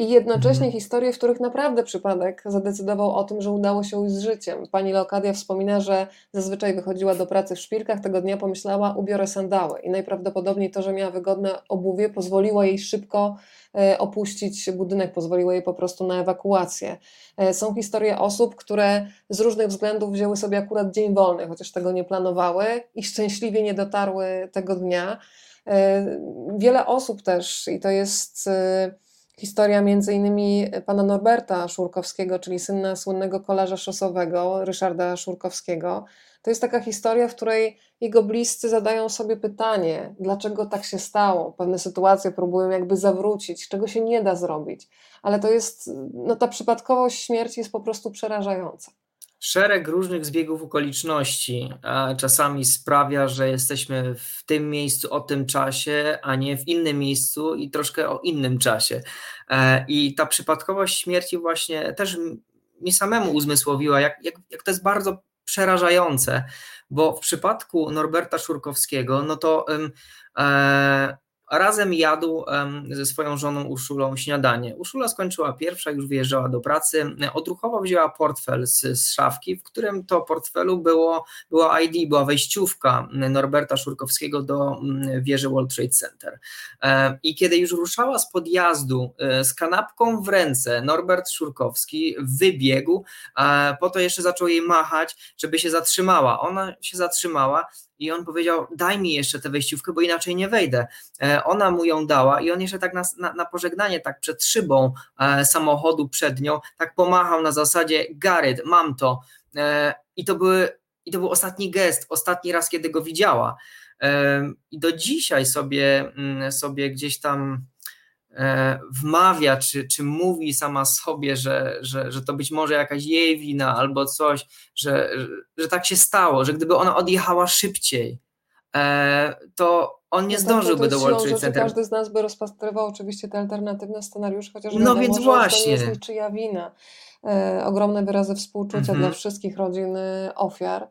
i jednocześnie mhm. historie, w których naprawdę przypadek zadecydował o tym, że udało się ujść z życiem. Pani Leokadia wspomina, że zazwyczaj wychodziła do pracy w szpilkach, tego dnia pomyślała, ubiorę sandały. I najprawdopodobniej to, że miała wygodne obuwie, pozwoliło jej szybko e, opuścić budynek, pozwoliło jej po prostu na ewakuację. E, są historie osób, które z różnych względów wzięły sobie akurat dzień wolny, chociaż tego nie planowały i szczęśliwie nie dotarły tego dnia. E, wiele osób też, i to jest Historia innymi pana Norberta Szurkowskiego, czyli syna słynnego kolarza szosowego Ryszarda Szurkowskiego. To jest taka historia, w której jego bliscy zadają sobie pytanie, dlaczego tak się stało. Pewne sytuacje próbują jakby zawrócić, czego się nie da zrobić, ale to jest, no ta przypadkowość śmierci jest po prostu przerażająca szereg różnych zbiegów okoliczności czasami sprawia, że jesteśmy w tym miejscu o tym czasie, a nie w innym miejscu i troszkę o innym czasie. E, I ta przypadkowość śmierci właśnie też mi samemu uzmysłowiła, jak, jak, jak to jest bardzo przerażające, bo w przypadku Norberta Szurkowskiego, no to e, razem jadł ze swoją żoną Uszulą śniadanie. Uszula skończyła pierwsza, już wyjeżdżała do pracy. Odruchowo wzięła portfel z, z szafki, w którym to portfelu było, była ID, była wejściówka Norberta Szurkowskiego do mm, wieży World Trade Center. I kiedy już ruszała z podjazdu e, z kanapką w ręce, Norbert Szurkowski wybiegł, po to jeszcze zaczął jej machać, żeby się zatrzymała. Ona się zatrzymała, i on powiedział, daj mi jeszcze tę wejściówkę, bo inaczej nie wejdę. E, ona mu ją dała i on jeszcze tak na, na, na pożegnanie, tak przed szybą e, samochodu przed nią, tak pomachał na zasadzie, Garrett, mam to. E, I to, były, I to był ostatni gest, ostatni raz, kiedy go widziała. I do dzisiaj sobie, mm, sobie gdzieś tam E, wmawia, czy, czy mówi sama sobie, że, że, że to być może jakaś jej wina albo coś, że, że, tak się stało, że gdyby ona odjechała szybciej, e, to on nie no zdążyłby do World Trade Center. Każdy z nas by rozpatrywał oczywiście te alternatywne scenariusze, chociaż no więc właśnie. to jest czyja wina. E, ogromne wyrazy współczucia mhm. dla wszystkich rodzin ofiar.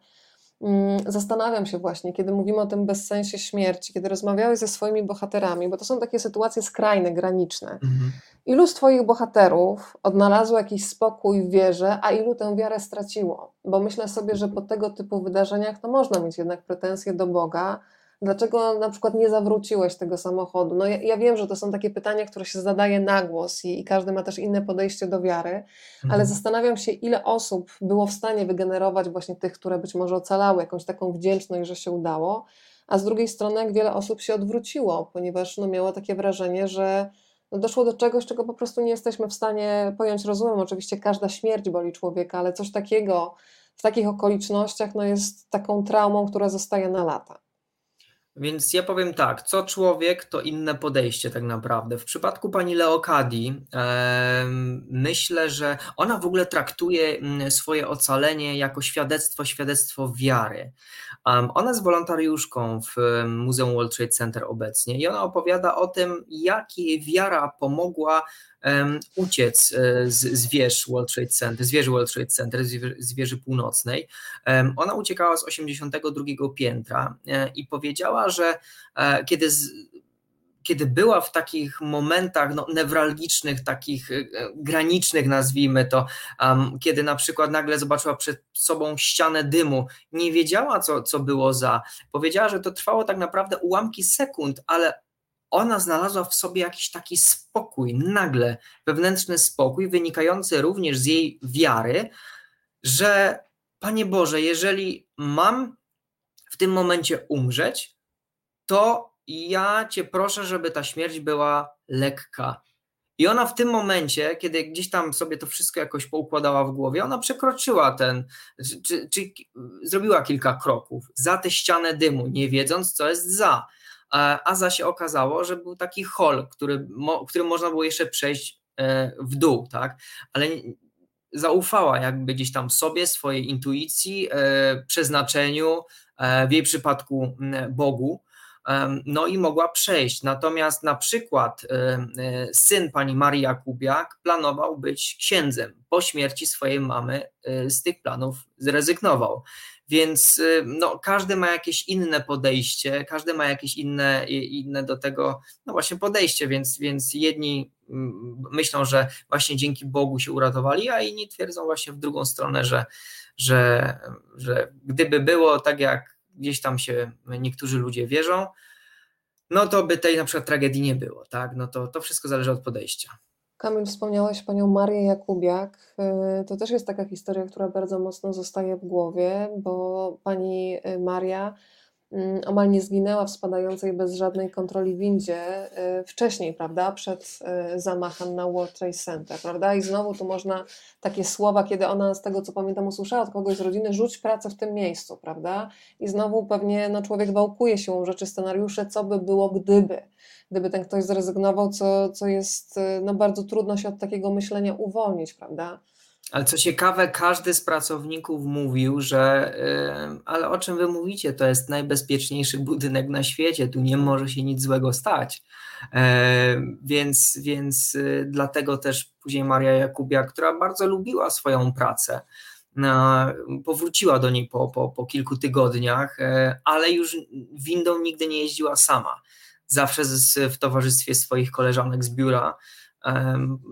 Mm, zastanawiam się właśnie, kiedy mówimy o tym bezsensie śmierci, kiedy rozmawiałeś ze swoimi bohaterami, bo to są takie sytuacje skrajne, graniczne. Mhm. Ilu z Twoich bohaterów odnalazło jakiś spokój w wierze, a ilu tę wiarę straciło? Bo myślę sobie, że po tego typu wydarzeniach to można mieć jednak pretensje do Boga, Dlaczego na przykład nie zawróciłeś tego samochodu? No ja, ja, wiem, że to są takie pytania, które się zadaje na głos i, i każdy ma też inne podejście do wiary, mhm. ale zastanawiam się, ile osób było w stanie wygenerować właśnie tych, które być może ocalały, jakąś taką wdzięczność, że się udało, a z drugiej strony jak wiele osób się odwróciło, ponieważ no, miało takie wrażenie, że no, doszło do czegoś, czego po prostu nie jesteśmy w stanie pojąć rozumem. Oczywiście każda śmierć boli człowieka, ale coś takiego w takich okolicznościach no, jest taką traumą, która zostaje na lata. Więc ja powiem tak, co człowiek, to inne podejście tak naprawdę. W przypadku pani Leokadii e, myślę, że ona w ogóle traktuje mm, swoje ocalenie jako świadectwo, świadectwo wiary. Um, ona jest wolontariuszką w Muzeum World Trade Center obecnie i ona opowiada o tym, jakie wiara pomogła um, uciec e, z, z wież World Trade Center, z wieży World Trade Center, z wieży północnej. Um, ona uciekała z 82 piętra e, i powiedziała, że e, kiedy z, kiedy była w takich momentach no, newralgicznych, takich granicznych, nazwijmy to, um, kiedy na przykład nagle zobaczyła przed sobą ścianę dymu, nie wiedziała, co, co było za. Powiedziała, że to trwało tak naprawdę ułamki sekund, ale ona znalazła w sobie jakiś taki spokój, nagle wewnętrzny spokój, wynikający również z jej wiary, że Panie Boże, jeżeli mam w tym momencie umrzeć, to ja cię proszę, żeby ta śmierć była lekka. I ona w tym momencie, kiedy gdzieś tam sobie to wszystko jakoś poukładała w głowie, ona przekroczyła ten, czy, czy, czy zrobiła kilka kroków za tę ścianę dymu, nie wiedząc, co jest za. A za się okazało, że był taki hol, który, którym można było jeszcze przejść e, w dół, tak? Ale zaufała jakby gdzieś tam sobie, swojej intuicji, e, przeznaczeniu, e, w jej przypadku Bogu no i mogła przejść. Natomiast na przykład syn pani Marii Jakubiak planował być księdzem. Po śmierci swojej mamy z tych planów zrezygnował. Więc y, no, każdy ma jakieś inne podejście, każdy ma jakieś inne, inne do tego, no właśnie podejście, więc, więc jedni mm, myślą, że właśnie dzięki Bogu się uratowali, a inni twierdzą właśnie w drugą stronę, że, że, że gdyby było tak jak gdzieś tam się niektórzy ludzie wierzą, no to by tej na przykład tragedii nie było, tak? No to, to wszystko zależy od podejścia. Kamil, wspomniałeś panią Marię Jakubiak. Y, to też jest taka historia, która bardzo mocno zostaje w głowie, bo pani y, Maria omal nie zginęła w spadającej bez żadnej kontroli windzie y, wcześniej, prawda, przed y, zamachem na World Trade Center, prawda? I znowu tu można takie słowa, kiedy ona z tego co pamiętam usłyszała od kogoś z rodziny, rzuć pracę w tym miejscu, prawda? I znowu pewnie no, człowiek wałkuje się rzeczy scenariusze, co by było gdyby, gdyby ten ktoś zrezygnował, co, co jest y, no, bardzo trudno się od takiego myślenia uwolnić, prawda? Ale co ciekawe, każdy z pracowników mówił, że yy, ale o czym wy mówicie, to jest najbezpieczniejszy budynek na świecie, tu nie może się nic złego stać. Yy, więc więc yy, dlatego też później Maria Jakubia, która bardzo lubiła swoją pracę, powróciła do niej po, po, po kilku tygodniach, e, ale już windą nigdy nie jeździła sama. Zawsze z, w towarzystwie swoich koleżanek z biura,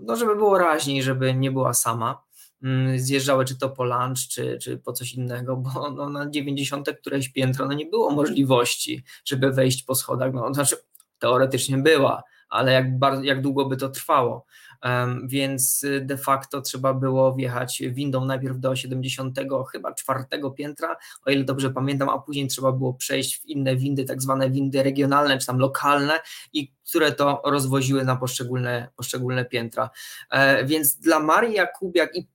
no żeby było raźniej, żeby nie była sama. Mm, zjeżdżały czy to po lunch, czy, czy po coś innego, bo no, na 90 któreś piętro no, nie było możliwości, żeby wejść po schodach. No, znaczy, teoretycznie była, ale jak, bardzo, jak długo by to trwało więc y, de facto trzeba było wjechać windą najpierw do 70 chyba czwartego piętra, o ile dobrze pamiętam, a później trzeba było przejść w inne windy, tak zwane windy regionalne czy tam lokalne i które to rozwoziły na poszczególne, poszczególne piętra. E, więc dla Marii Jakubiak, i,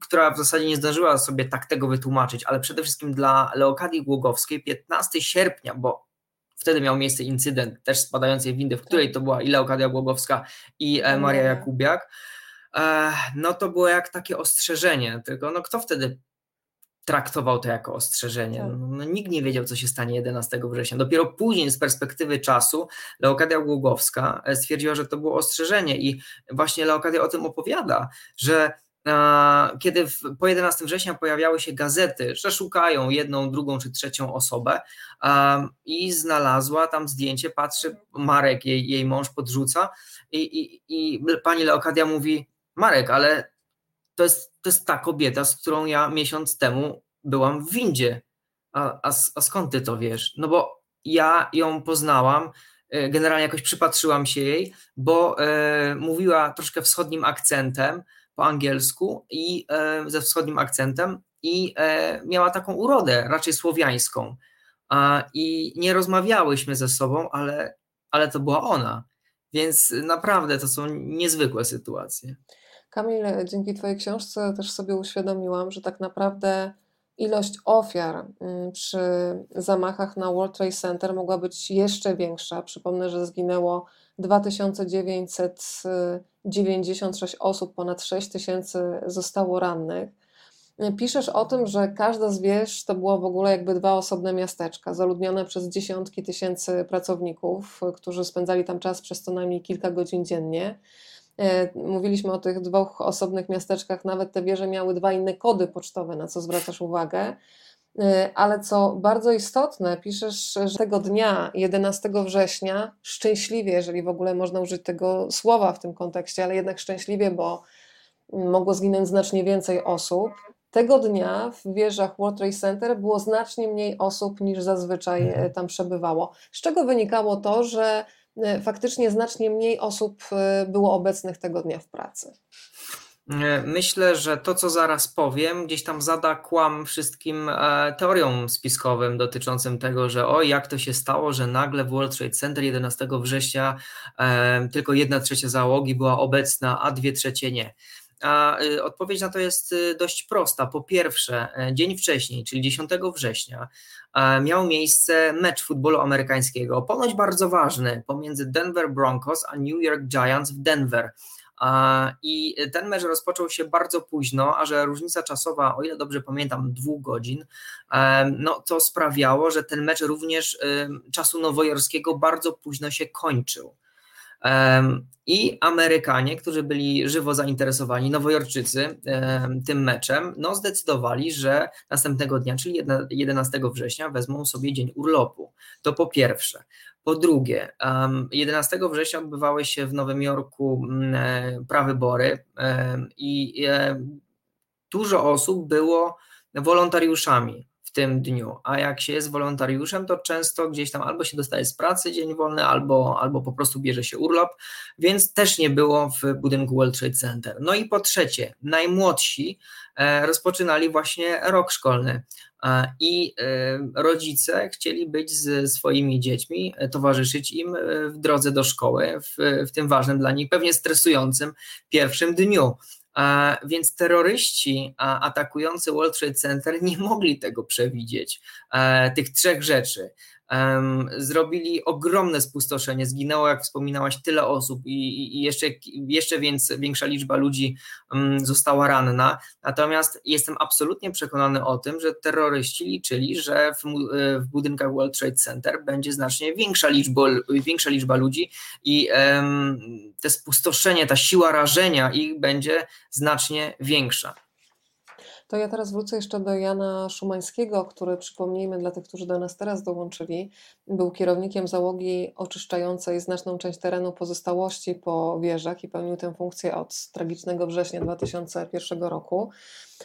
która w zasadzie nie zdążyła sobie tak tego wytłumaczyć, ale przede wszystkim dla Leokadii Głogowskiej 15 sierpnia, bo Wtedy miał miejsce incydent też spadającej windy, w której to była i Leokadia Głogowska i Maria Jakubiak. E, no to było jak takie ostrzeżenie, tylko no kto wtedy traktował to jako ostrzeżenie. Tak. No, no, nikt nie wiedział, co się stanie 11 września. Dopiero później, z perspektywy czasu, Leokadia Głogowska e, stwierdziła, że to było ostrzeżenie i właśnie Leokadia o tym opowiada, że kiedy w, po 11 września pojawiały się gazety, że szukają jedną, drugą czy trzecią osobę um, i znalazła tam zdjęcie, patrzy, Marek, jej, jej mąż podrzuca i, i, i pani Leokadia mówi, Marek, ale to jest, to jest ta kobieta, z którą ja miesiąc temu byłam w windzie. A, a, a skąd ty to wiesz? No bo ja ją poznałam, e, generalnie jakoś przypatrzyłam się jej, bo e, mówiła troszkę wschodnim akcentem, po angielsku i e, ze wschodnim akcentem i e, miała taką urodę, raczej słowiańską. I nie rozmawiałyśmy ze sobą, ale, ale to była ona. Więc naprawdę to są niezwykłe sytuacje. Kamil, dzięki Twojej książce też sobie uświadomiłam, że tak naprawdę ilość ofiar mm, przy zamachach na World Trade Center mogła być jeszcze większa. Przypomnę, że zginęło 2996 osób, ponad 6 tysięcy zostało rannych. Piszesz o tym, że każda z wież to było w ogóle jakby dwa osobne miasteczka, zaludnione przez dziesiątki tysięcy pracowników, którzy spędzali tam czas przez co najmniej kilka godzin dziennie. Mówiliśmy o tych dwóch osobnych miasteczkach, nawet te wieże miały dwa inne kody pocztowe, na co zwracasz uwagę. Ale co bardzo istotne, piszesz, że tego dnia, 11 września, szczęśliwie, jeżeli w ogóle można użyć tego słowa w tym kontekście, ale jednak szczęśliwie, bo mogło zginąć znacznie więcej osób. Tego dnia w wieżach World Trade Center było znacznie mniej osób niż zazwyczaj mhm. tam przebywało. Z czego wynikało to, że e, faktycznie znacznie mniej osób e, było obecnych tego dnia w pracy? E, myślę, że to, co zaraz powiem, gdzieś tam zada kłam wszystkim teoriom spiskowym dotyczącym tego, że o, jak to się stało, że nagle w World Trade Center 11 września tylko jedna trzecia załogi była obecna, a dwie trzecie nie. A y, odpowiedź na to jest y, dość prosta. Po pierwsze, e, dzień wcześniej, czyli 10 września, e, miał miejsce mecz futbolu amerykańskiego, ponoć bardzo ważny, pomiędzy Denver Broncos a New York Giants w Denver. I ten mecz rozpoczął się bardzo późno, a że różnica czasowa, o ile dobrze pamiętam, dwóch godzin, no to sprawiało, że ten mecz również czasu nowojorskiego bardzo późno się kończył. I Amerykanie, którzy byli żywo zainteresowani, Nowojorczycy, tym meczem, no zdecydowali, że następnego dnia, czyli 11 września, wezmą sobie dzień urlopu. To po pierwsze. Po drugie, 11 września odbywały się w Nowym Jorku mm, e, prawybory i e, dużo osób było wolontariuszami tym dniu. A jak się jest wolontariuszem, to często gdzieś tam albo się dostaje z pracy dzień wolny, albo, albo po prostu bierze się urlop, więc też nie było w budynku World Trade Center. No i po trzecie, najmłodsi e, rozpoczynali właśnie rok szkolny. E, I e, rodzice chcieli być z swoimi dziećmi, towarzyszyć im w drodze do szkoły, w, w tym ważnym dla nich, pewnie stresującym pierwszym dniu. Więc terroryści atakujący World Trade Center nie mogli tego przewidzieć, e, tych trzech rzeczy zrobili ogromne spustoszenie. Zginęło, jak wspominałaś, tyle osób i, i jeszcze, jeszcze więc, większa liczba ludzi została ranna. Natomiast jestem absolutnie przekonany o tym, że terroryści liczyli, że w, w budynkach World Trade Center będzie znacznie większa liczba, większa liczba ludzi i um, te spustoszenie, ta siła rażenia ich będzie znacznie większa. To ja teraz wrócę jeszcze do Jana Szumańskiego, który przypomnijmy dla tych, którzy do nas teraz dołączyli, był kierownikiem załogi oczyszczającej znaczną część terenu pozostałości po wieżach i pełnił tę funkcję od tragicznego września 2001 roku.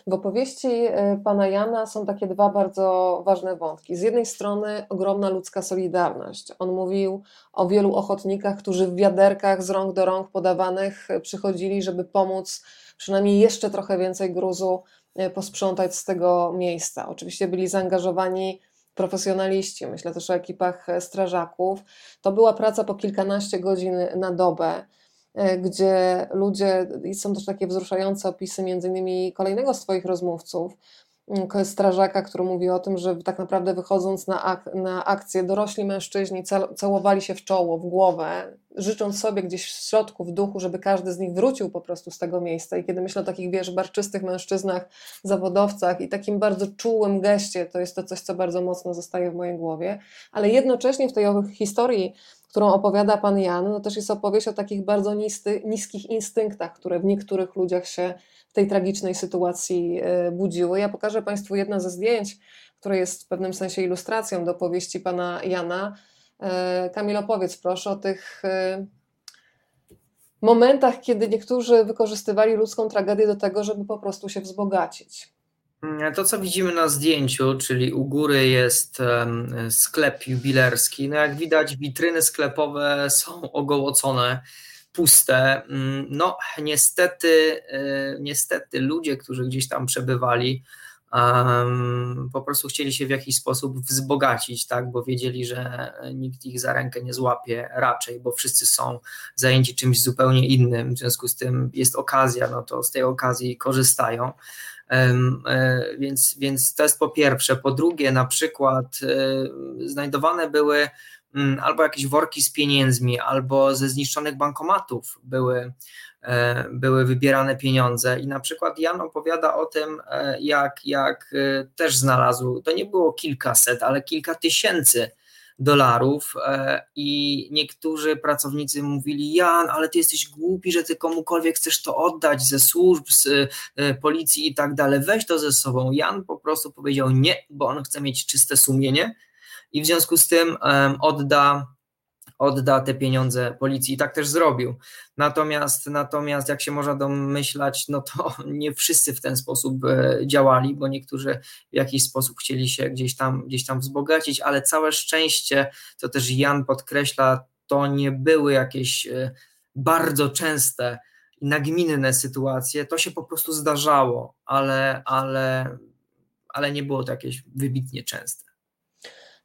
W opowieści e, pana Jana są takie dwa bardzo ważne wątki. Z jednej strony ogromna ludzka solidarność. On mówił o wielu ochotnikach, którzy w wiaderkach z rąk do rąk podawanych przychodzili, żeby pomóc przynajmniej jeszcze trochę więcej gruzu posprzątać z tego miejsca. Oczywiście byli zaangażowani profesjonaliści, myślę też o ekipach e, strażaków. To była praca po kilkanaście godzin na dobę, e, gdzie ludzie, są też takie wzruszające opisy między innymi kolejnego z Twoich rozmówców, strażaka, który mówi o tym, że tak naprawdę wychodząc na, ak na akcję, dorośli mężczyźni całowali się w czoło, w głowę, życząc sobie gdzieś w środku, w duchu, żeby każdy z nich wrócił po prostu z tego miejsca. I kiedy myślę o takich, wiesz, barczystych mężczyznach, zawodowcach i takim bardzo czułym geście, to jest to coś, co bardzo mocno zostaje w mojej głowie, ale jednocześnie w tej historii którą opowiada pan Jan, no też jest opowieść o takich bardzo nisty, niskich instynktach, które w niektórych ludziach się w tej tragicznej sytuacji e, budziły. Ja pokażę Państwu jedno ze zdjęć, które jest w pewnym sensie ilustracją do powieści pana Jana. E, Kamil, opowiedz proszę o tych e, momentach, kiedy niektórzy wykorzystywali ludzką tragedię do tego, żeby po prostu się wzbogacić. To, co widzimy na zdjęciu, czyli u góry jest sklep jubilerski. No jak widać, witryny sklepowe są ogołocone, puste. Mm, no, niestety, e, niestety ludzie, którzy gdzieś tam przebywali, po prostu chcieli się w jakiś sposób wzbogacić, tak, bo wiedzieli, że nikt ich za rękę nie złapie raczej, bo wszyscy są zajęci czymś zupełnie innym, w związku z tym jest okazja, no to z tej okazji korzystają. Um, więc, więc to jest po pierwsze. Po drugie, na przykład e, znajdowane były albo jakieś worki z pieniędzmi, albo ze zniszczonych bankomatów były E, były wybierane pieniądze. I na przykład Jan opowiada o tym, e, jak, jak e, też znalazł, to nie było kilkaset, ale kilka tysięcy dolarów i niektórzy pracownicy mówili, Jan, ale ty jesteś głupi, że ty komukolwiek chcesz to oddać ze służb, z policji i tak dalej, weź to ze sobą. Jan po prostu powiedział nie, bo on chce mieć czyste sumienie i w związku z tym odda odda te pieniądze policji i tak też zrobił. Natomiast, natomiast jak się można domyślać, no to nie wszyscy w ten sposób e, działali, bo niektórzy w jakiś sposób chcieli się gdzieś tam, gdzieś tam wzbogacić, ale całe szczęście, to też Jan podkreśla, to nie były jakieś e, bardzo częste i nagminne sytuacje, to się po prostu zdarzało, ale, ale, ale nie było to jakieś wybitnie częste.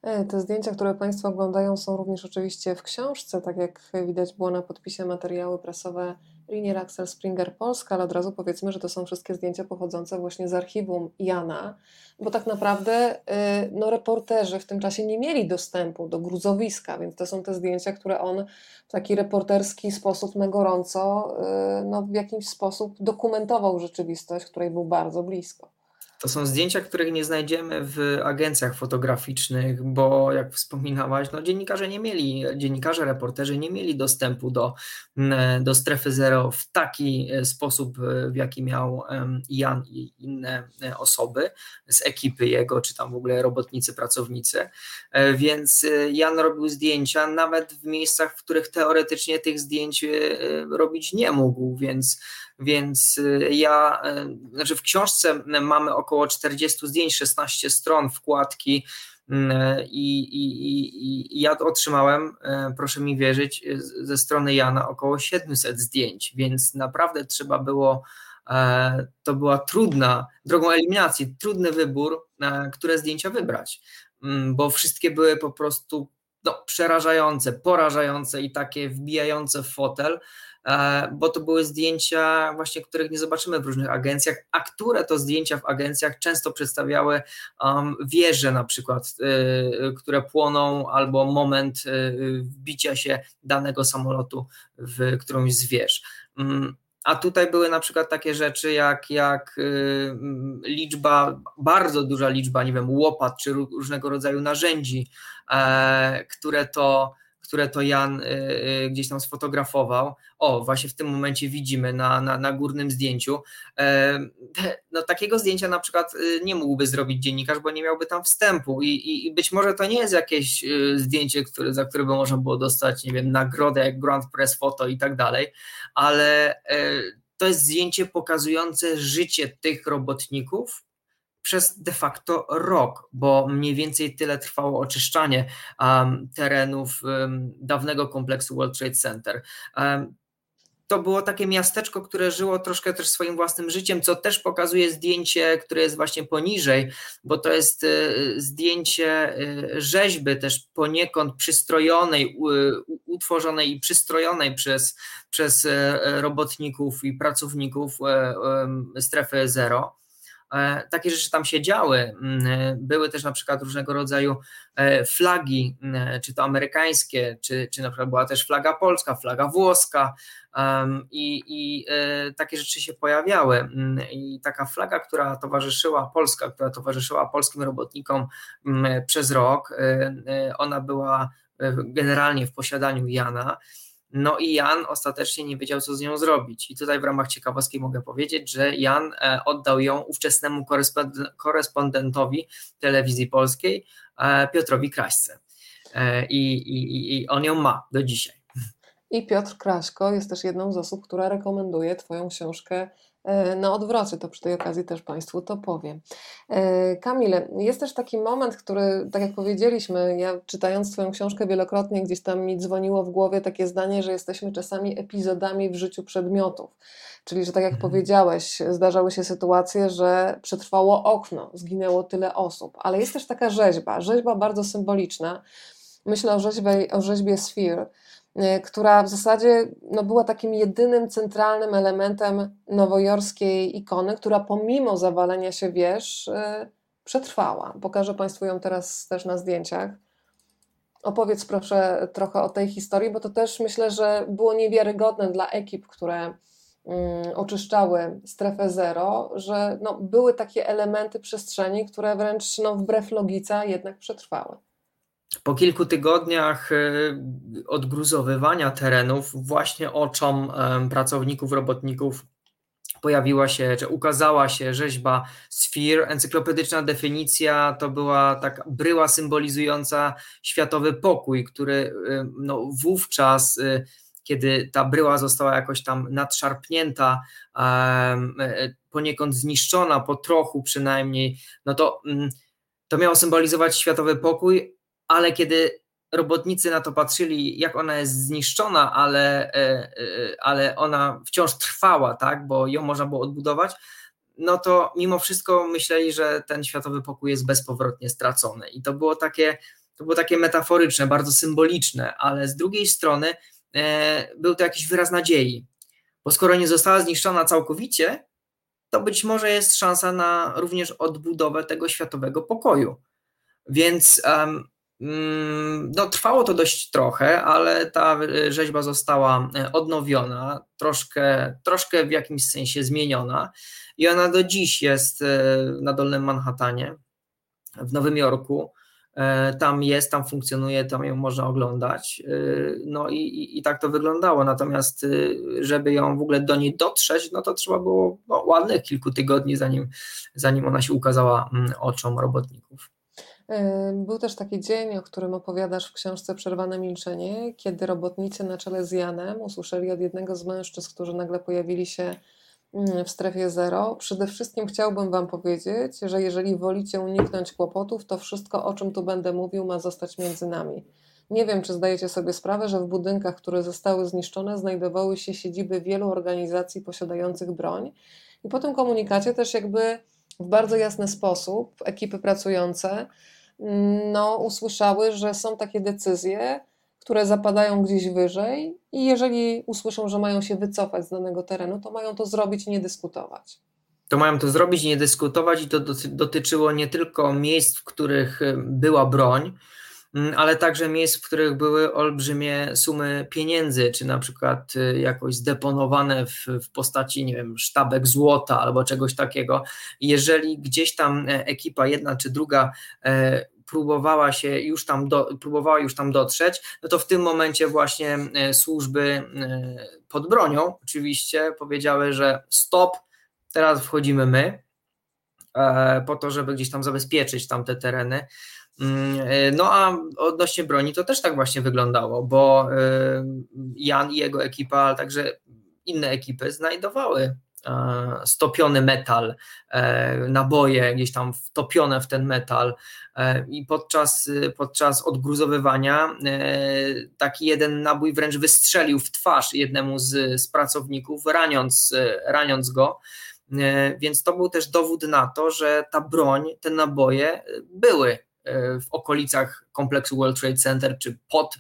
E, te zdjęcia, które Państwo oglądają, są również oczywiście w książce, tak jak widać było na podpisie materiały prasowe Linier Axel Springer Polska, ale od razu powiedzmy, że to są wszystkie zdjęcia pochodzące właśnie z archiwum Jana, bo tak naprawdę y, no, reporterzy w tym czasie nie mieli dostępu do gruzowiska, więc to są te zdjęcia, które on w taki reporterski sposób na gorąco y, no, w jakiś sposób dokumentował rzeczywistość, której był bardzo blisko. To są zdjęcia, których nie znajdziemy w agencjach fotograficznych, bo jak wspominałaś, no dziennikarze nie mieli, dziennikarze, reporterzy nie mieli dostępu do, do strefy zero w taki e, sposób, e, w jaki miał Jan i inne e, osoby z ekipy jego, czy tam w ogóle robotnicy, pracownicy. Więc Jan robił zdjęcia nawet w miejscach, w których teoretycznie tych zdjęć robić nie mógł, więc więc y, ja, y, znaczy w książce mamy około 40 zdjęć, 16 stron, wkładki. Mm, I, i, i, ja otrzymałem, y, proszę mi wierzyć, ze strony Jana około 700 zdjęć, więc naprawdę trzeba było, e, to była trudna, drogą eliminacji, trudny wybór, e, które zdjęcia wybrać, mm, bo wszystkie były po prostu no, przerażające, porażające i takie wbijające w fotel. E, bo to były zdjęcia właśnie, których nie zobaczymy w różnych agencjach, a które to zdjęcia w agencjach często przedstawiały um, wieże na przykład, y, które płoną albo moment y, wbicia się danego samolotu w którąś z wież. Um, a tutaj były na przykład takie rzeczy jak, jak y, liczba, bardzo duża liczba, nie wiem, łopat czy różnego rodzaju narzędzi, e, które to które to Jan y, y, gdzieś tam sfotografował. O, właśnie w tym momencie widzimy na, na, na górnym zdjęciu. No, takiego zdjęcia na przykład y, nie mógłby zrobić dziennikarz, bo nie miałby tam wstępu i, i, i być może to nie jest jakieś zdjęcie, które, za które by można było dostać, nie wiem, nagrodę jak Grand Press Photo i tak dalej, ale to jest zdjęcie pokazujące życie tych robotników przez de facto rok, bo mniej więcej tyle trwało oczyszczanie um, terenów um, dawnego kompleksu World Trade Center. Um, to było takie miasteczko, które żyło troszkę też swoim własnym życiem, co też pokazuje zdjęcie, które jest właśnie poniżej, bo to jest y, zdjęcie y, rzeźby też poniekąd przystrojonej, utworzonej i przystrojonej przez, przez y, robotników i pracowników strefy zero. E, takie rzeczy tam się działy. Mm, e, były też na przykład różnego rodzaju e, flagi, mm, czy to amerykańskie, czy, czy na przykład była też flaga polska, flaga włoska i, i takie rzeczy się pojawiały. Mm, I taka flaga, która towarzyszyła, polska, która towarzyszyła polskim robotnikom przez rok, ona była generalnie w posiadaniu Jana. No i Jan ostatecznie nie wiedział, co z nią zrobić. I tutaj w ramach ciekawostki mogę powiedzieć, że Jan e, oddał ją ówczesnemu korespondentowi telewizji polskiej, e, Piotrowi Kraśce. E, I, i, I on ją ma do dzisiaj. I Piotr Kraśko jest też jedną z osób, która rekomenduje Twoją książkę na odwrocie, to przy tej okazji też Państwu to powiem. E, Kamile, jest też taki moment, który, tak jak powiedzieliśmy, ja czytając Twoją książkę wielokrotnie gdzieś tam mi dzwoniło w głowie takie zdanie, że jesteśmy czasami epizodami w życiu przedmiotów. Czyli, że tak jak mhm. powiedziałeś, zdarzały się sytuacje, że przetrwało okno, zginęło tyle osób, ale jest też taka rzeźba, rzeźba bardzo symboliczna. Myślę o rzeźbie, o rzeźbie Sphere, Y, która w zasadzie no, była takim jedynym centralnym elementem nowojorskiej ikony, która pomimo zawalenia się wież yy, przetrwała. Pokażę Państwu ją teraz też na zdjęciach. Opowiedz proszę trochę o tej historii, bo to też myślę, że było niewiarygodne dla ekip, które yy, oczyszczały strefę zero, że no, były takie elementy przestrzeni, które wręcz no, wbrew logice jednak przetrwały. Po kilku tygodniach odgruzowywania terenów, właśnie oczom pracowników, robotników pojawiła się, czy ukazała się rzeźba Sphere. Encyklopedyczna definicja to była taka bryła symbolizująca światowy pokój, który y, no, wówczas, kiedy ta bryła została jakoś tam nadszarpnięta, poniekąd zniszczona, po trochu przynajmniej, no to, mm, to miało symbolizować światowy pokój, ale kiedy robotnicy na to patrzyli, jak ona jest zniszczona, ale, e, e, ale ona wciąż trwała, tak, bo ją można było odbudować, no to mimo wszystko myśleli, że ten światowy pokój jest bezpowrotnie stracony. I to było takie, to było takie metaforyczne, bardzo symboliczne, ale z drugiej strony e, był to jakiś wyraz nadziei, bo skoro nie została zniszczona całkowicie, to być może jest szansa na również odbudowę tego światowego pokoju. Więc um, no, trwało to dość trochę, ale ta e, rzeźba została e, odnowiona, troszkę, troszkę w jakimś sensie zmieniona i ona do dziś jest e, na Dolnym Manhattanie, w Nowym Jorku. Tam jest, tam funkcjonuje, tam ją można oglądać. No i, i, i tak to wyglądało. Natomiast, żeby ją w ogóle do niej dotrzeć, no to trzeba było no, ładnych kilku tygodni, zanim, zanim ona się ukazała mm, oczom robotników. Był też taki dzień, o którym opowiadasz w książce Przerwane Milczenie, kiedy robotnicy na czele z Janem usłyszeli od jednego z mężczyzn, którzy nagle pojawili się mm, w strefie zero. Przede wszystkim chciałbym Wam powiedzieć, że jeżeli wolicie uniknąć kłopotów, to wszystko, o czym tu będę mówił, ma zostać między nami. Nie wiem, czy zdajecie sobie sprawę, że w budynkach, które zostały zniszczone, znajdowały się siedziby wielu organizacji posiadających broń. I po tym komunikacie też jakby w bardzo jasny sposób ekipy pracujące no, usłyszały, że są takie decyzje, które zapadają gdzieś wyżej i jeżeli usłyszą, że mają się wycofać z danego terenu, to mają to zrobić i nie dyskutować. To mają to zrobić i nie dyskutować i to dotyczyło nie tylko miejsc, w których była broń, ale także miejsc, w których były olbrzymie sumy pieniędzy, czy na przykład y, jakoś zdeponowane w, w postaci, nie wiem, sztabek złota albo czegoś takiego. Jeżeli gdzieś tam e, ekipa jedna czy druga e, próbowała się już tam do, próbowała już tam dotrzeć, no to w tym momencie właśnie e, służby pod bronią oczywiście powiedziały, że stop, teraz wchodzimy my, po to, żeby gdzieś tam zabezpieczyć tamte tereny. Mm, e, no a odnośnie broni to też tak właśnie wyglądało, bo e, Jan i jego ekipa, ale także inne ekipy znajdowały e, stopiony metal, naboje gdzieś tam wtopione w ten metal i podczas, podczas odgruzowywania taki jeden nabój wręcz wystrzelił w twarz jednemu z, z pracowników, raniąc, raniąc go. Więc to był też dowód na to, że ta broń, te naboje były w okolicach kompleksu World Trade Center czy pod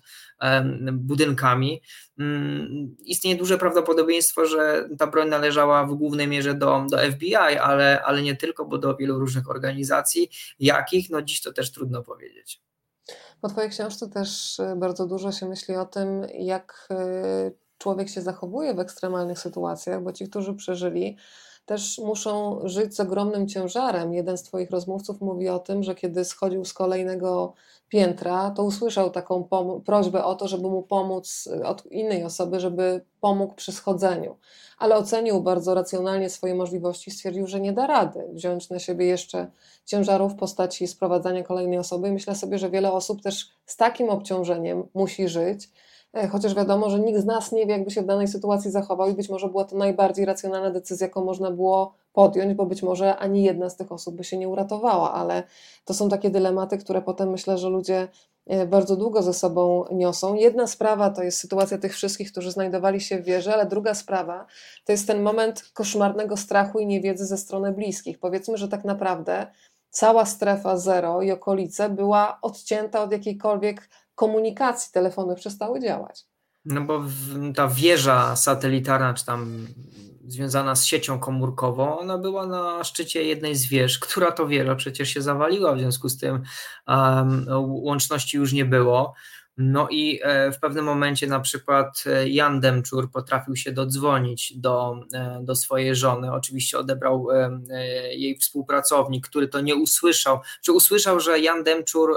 budynkami, mm, istnieje duże prawdopodobieństwo, że ta broń należała w głównej mierze do, do FBI, ale, ale nie tylko, bo do wielu różnych organizacji. Jakich? No dziś to też trudno powiedzieć. Po Twojej książce też e, bardzo dużo się myśli o tym, jak e, człowiek się zachowuje w ekstremalnych sytuacjach, bo ci, którzy przeżyli, też muszą żyć z ogromnym ciężarem. Jeden z Twoich rozmówców mówi o tym, że kiedy schodził z kolejnego piętra, to usłyszał taką prośbę o to, żeby mu pomóc y, od innej osoby, żeby pomógł przy schodzeniu. Ale ocenił bardzo racjonalnie swoje możliwości, stwierdził, że nie da rady wziąć na siebie jeszcze ciężaru w postaci sprowadzania kolejnej osoby. I myślę sobie, że wiele osób też z takim obciążeniem musi żyć E, chociaż wiadomo, że nikt z nas nie wie, jakby się w danej sytuacji zachował i być może była to najbardziej racjonalna decyzja, jaką można było podjąć, bo być może ani jedna z tych osób by się nie uratowała, ale to są takie dylematy, które potem myślę, że ludzie e, bardzo długo ze sobą niosą. Jedna sprawa to jest sytuacja tych wszystkich, którzy znajdowali się w wieży, ale druga sprawa to jest ten moment koszmarnego strachu i niewiedzy ze strony bliskich. Powiedzmy, że tak naprawdę cała strefa zero i okolice była odcięta od jakiejkolwiek komunikacji, telefony przestały działać. No bo ta wieża satelitarna, czy tam związana z siecią komórkową, ona była na szczycie jednej z wież, która to wieża przecież się zawaliła, w związku z tym um, łączności już nie było. No i e, w pewnym momencie na przykład e, Jan Demczur potrafił się dodzwonić do, e, do swojej żony. Oczywiście odebrał jej współpracownik, który to nie usłyszał, czy usłyszał, że Jan Demczur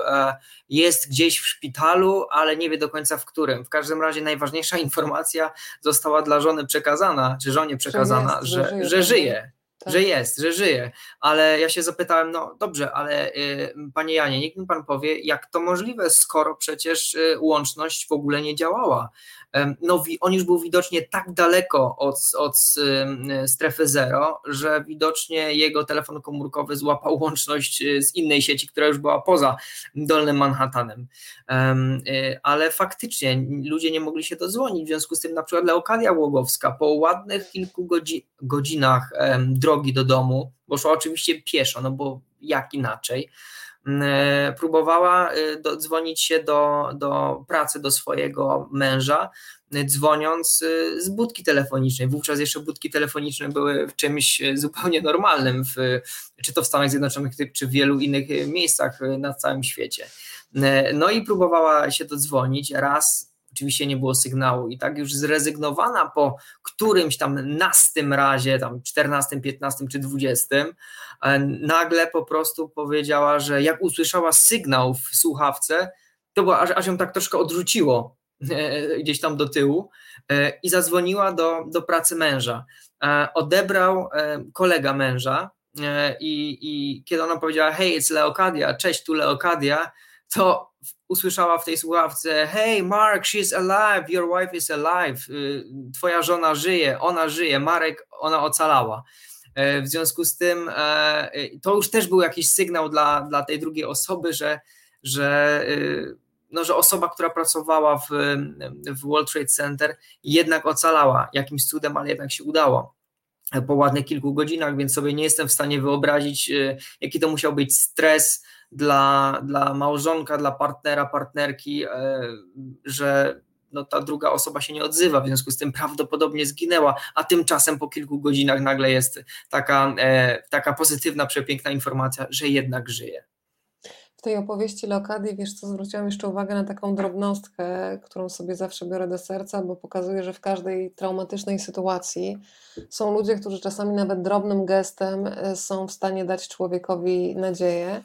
jest gdzieś w szpitalu, ale nie wie do końca w którym. W każdym razie najważniejsza informacja została dla żony przekazana, czy żonie przekazana, że, jest, że, że, że żyje tak. że jest, że żyje. Ale ja się zapytałem, no dobrze, ale y, panie Janie, niech mi pan powie, jak to możliwe, skoro przecież y, łączność w ogóle nie działała no, on już był widocznie tak daleko od, od strefy zero, że widocznie jego telefon komórkowy złapał łączność y, z innej sieci, która już była poza Dolnym Manhattanem. Y, ale faktycznie ludzie nie mogli się dodzwonić, w związku z tym na przykład Leokadia Łogowska po ładnych kilku godzinach drogi do domu, bo szła oczywiście pieszo, no bo jak inaczej, próbowała e, dzwonić się do, do pracy do swojego męża, e, dzwoniąc z budki telefonicznej. Wówczas jeszcze budki telefoniczne były czymś zupełnie normalnym, w, czy to w Stanach Zjednoczonych, czy w wielu innych miejscach na całym świecie. No i próbowała się dodzwonić raz oczywiście nie było sygnału i tak już zrezygnowana po którymś tam nastym razie, tam 14, 15 czy 20, e, nagle po prostu powiedziała, że jak usłyszała sygnał w słuchawce, to było, aż, aż ją tak troszkę odrzuciło e, gdzieś tam do tyłu e, i zadzwoniła do, do pracy męża. Odebrał kolega męża i, i kiedy ona powiedziała, hej, it's Leokadia, cześć, tu Leokadia, to usłyszała w tej słuchawce: Hey, Mark, she's alive, your wife is alive. Y, twoja żona żyje, ona żyje, Marek, ona ocalała. E, w związku z tym e, to już też był jakiś sygnał dla, dla tej drugiej osoby, że, że, y, no, że osoba, która pracowała w, w World Trade Center, jednak ocalała jakimś cudem, ale jednak się udało po ładnych kilku godzinach, więc sobie nie jestem w stanie wyobrazić, jaki to musiał być stres dla, dla małżonka, dla partnera, partnerki, e, że no, ta druga osoba się nie odzywa, w związku z tym prawdopodobnie zginęła, a tymczasem po kilku godzinach nagle jest taka, e, taka pozytywna, przepiękna informacja, że jednak żyje. W tej opowieści Leokadii, wiesz co, zwróciłam jeszcze uwagę na taką drobnostkę, którą sobie zawsze biorę do serca, bo pokazuje, że w każdej traumatycznej sytuacji są ludzie, którzy czasami nawet drobnym gestem e, są w stanie dać człowiekowi nadzieję.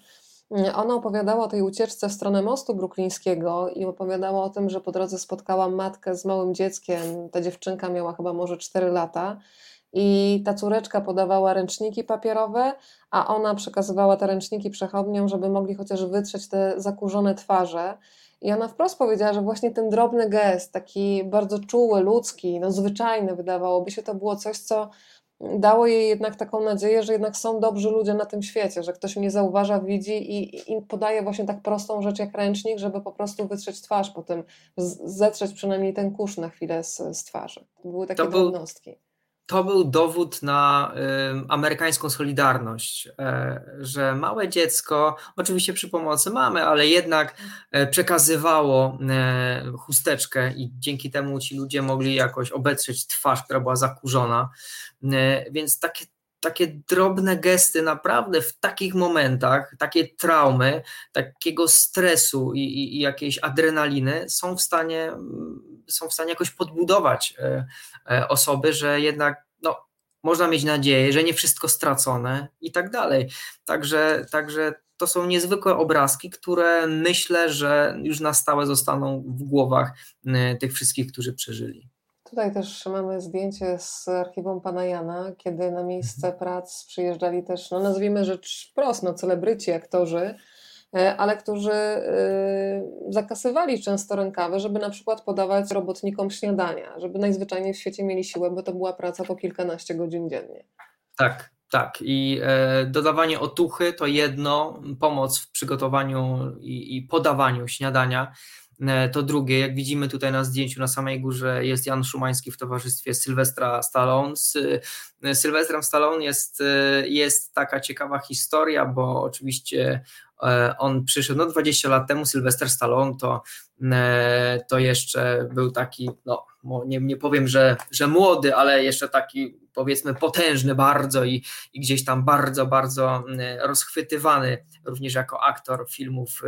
Ona opowiadała o tej ucieczce w stronę mostu bruklińskiego i opowiadała o tym, że po drodze spotkała matkę z małym dzieckiem. Ta dziewczynka miała chyba może 4 lata. I ta córeczka podawała ręczniki papierowe, a ona przekazywała te ręczniki przechodniom, żeby mogli chociaż wytrzeć te zakurzone twarze. I ona wprost powiedziała, że właśnie ten drobny gest, taki bardzo czuły, ludzki, no zwyczajny, wydawałoby się, to było coś, co dało jej jednak taką nadzieję, że jednak są dobrzy ludzie na tym świecie, że ktoś mnie zauważa, widzi i, i podaje właśnie tak prostą rzecz jak ręcznik, żeby po prostu wytrzeć twarz, potem zetrzeć przynajmniej ten kurz na chwilę z, z twarzy. To były takie to drobnostki. To był dowód na y, amerykańską solidarność, y, że małe dziecko, oczywiście przy pomocy mamy, ale jednak y, przekazywało chusteczkę i dzięki temu ci ludzie mogli jakoś obetrzeć twarz, która była zakurzona. Więc takie takie drobne gesty naprawdę w takich momentach, takie traumy, takiego stresu i, i, i, jakiejś adrenaliny są w stanie, są w stanie jakoś podbudować e, e, osoby, że jednak no, można mieć nadzieję, że nie wszystko stracone i tak dalej. Także, także to są niezwykłe obrazki, które myślę, że już na stałe zostaną w głowach e, tych wszystkich, którzy przeżyli. Tutaj też mamy zdjęcie z archiwum pana Jana, kiedy na miejsce mhm. prac przyjeżdżali też, no nazwijmy rzecz wprost, no celebryci, aktorzy, ale którzy e, zakasywali często rękawy, żeby na przykład podawać robotnikom śniadania, żeby najzwyczajniej w świecie mieli siłę, bo to była praca po kilkanaście godzin dziennie. Tak, tak. I e, dodawanie otuchy to jedno, pomoc w przygotowaniu i, i podawaniu śniadania E, to drugie, jak widzimy tutaj na zdjęciu na samej górze jest Jan Szumański w towarzystwie Sylwestra Stallone. Z e, Sylwestrem Stallone jest, e, jest taka ciekawa historia, bo oczywiście on przyszedł no 20 lat temu, Sylwester Stallone to, to jeszcze był taki, no nie, nie powiem, że, że młody, ale jeszcze taki powiedzmy potężny bardzo i, i gdzieś tam bardzo, bardzo rozchwytywany również jako aktor filmów,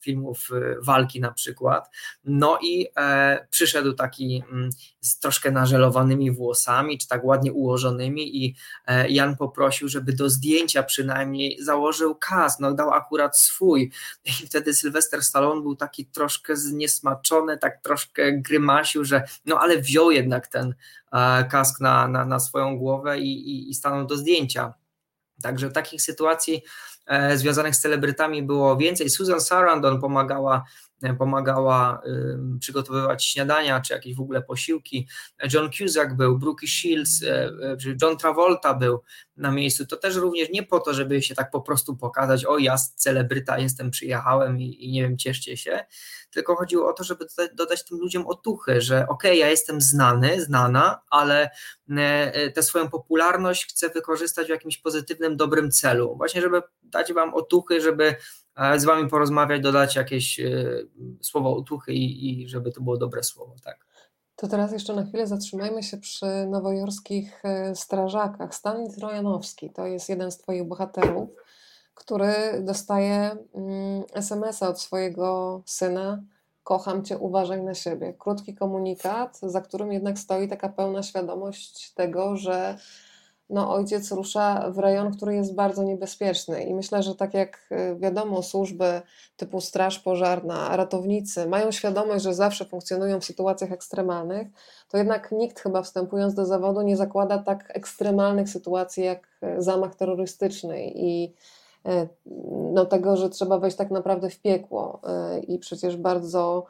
filmów walki na przykład. No i e, przyszedł taki mm, z troszkę nażelowanymi włosami, czy tak ładnie ułożonymi i e, Jan poprosił, żeby do zdjęcia przynajmniej założył kask, no dał akurat swój i wtedy Sylwester Stallone był taki troszkę zniesmaczony, tak troszkę grymasił, że no ale wziął jednak ten kask na, na, na swoją głowę i, i, i stanął do zdjęcia. Także takich sytuacji e, związanych z celebrytami było więcej. Susan Sarandon pomagała E, pomagała przygotowywać śniadania czy jakieś w ogóle posiłki. John Cusack był, Brooke Shields, e, e, John Travolta był na miejscu. To też również nie po to, żeby się tak po prostu pokazać, o ja celebryta jestem, przyjechałem i, i nie wiem, cieszcie się, tylko chodziło o to, żeby dodać, dodać tym ludziom otuchy, że okej, okay, ja jestem znany, znana, ale tę swoją popularność chcę wykorzystać w jakimś pozytywnym, dobrym celu. Właśnie, żeby dać wam otuchy, żeby z wami porozmawiać, dodać jakieś e, słowo otuchy i, i żeby to było dobre słowo, tak. To teraz jeszcze na chwilę zatrzymajmy się przy nowojorskich e, strażakach. Stan Trojanowski to jest jeden z Twoich bohaterów, który dostaje mm, SMS-a od swojego syna. Kocham Cię, uważaj na siebie. Krótki komunikat, za którym jednak stoi taka pełna świadomość tego, że no, ojciec rusza w rejon, który jest bardzo niebezpieczny. I myślę, że tak jak y, wiadomo, służby typu Straż Pożarna, ratownicy mają świadomość, że zawsze funkcjonują w sytuacjach ekstremalnych, to jednak nikt chyba wstępując do zawodu nie zakłada tak ekstremalnych sytuacji jak y, zamach terrorystyczny i y, no, tego, że trzeba wejść tak naprawdę w piekło. I przecież bardzo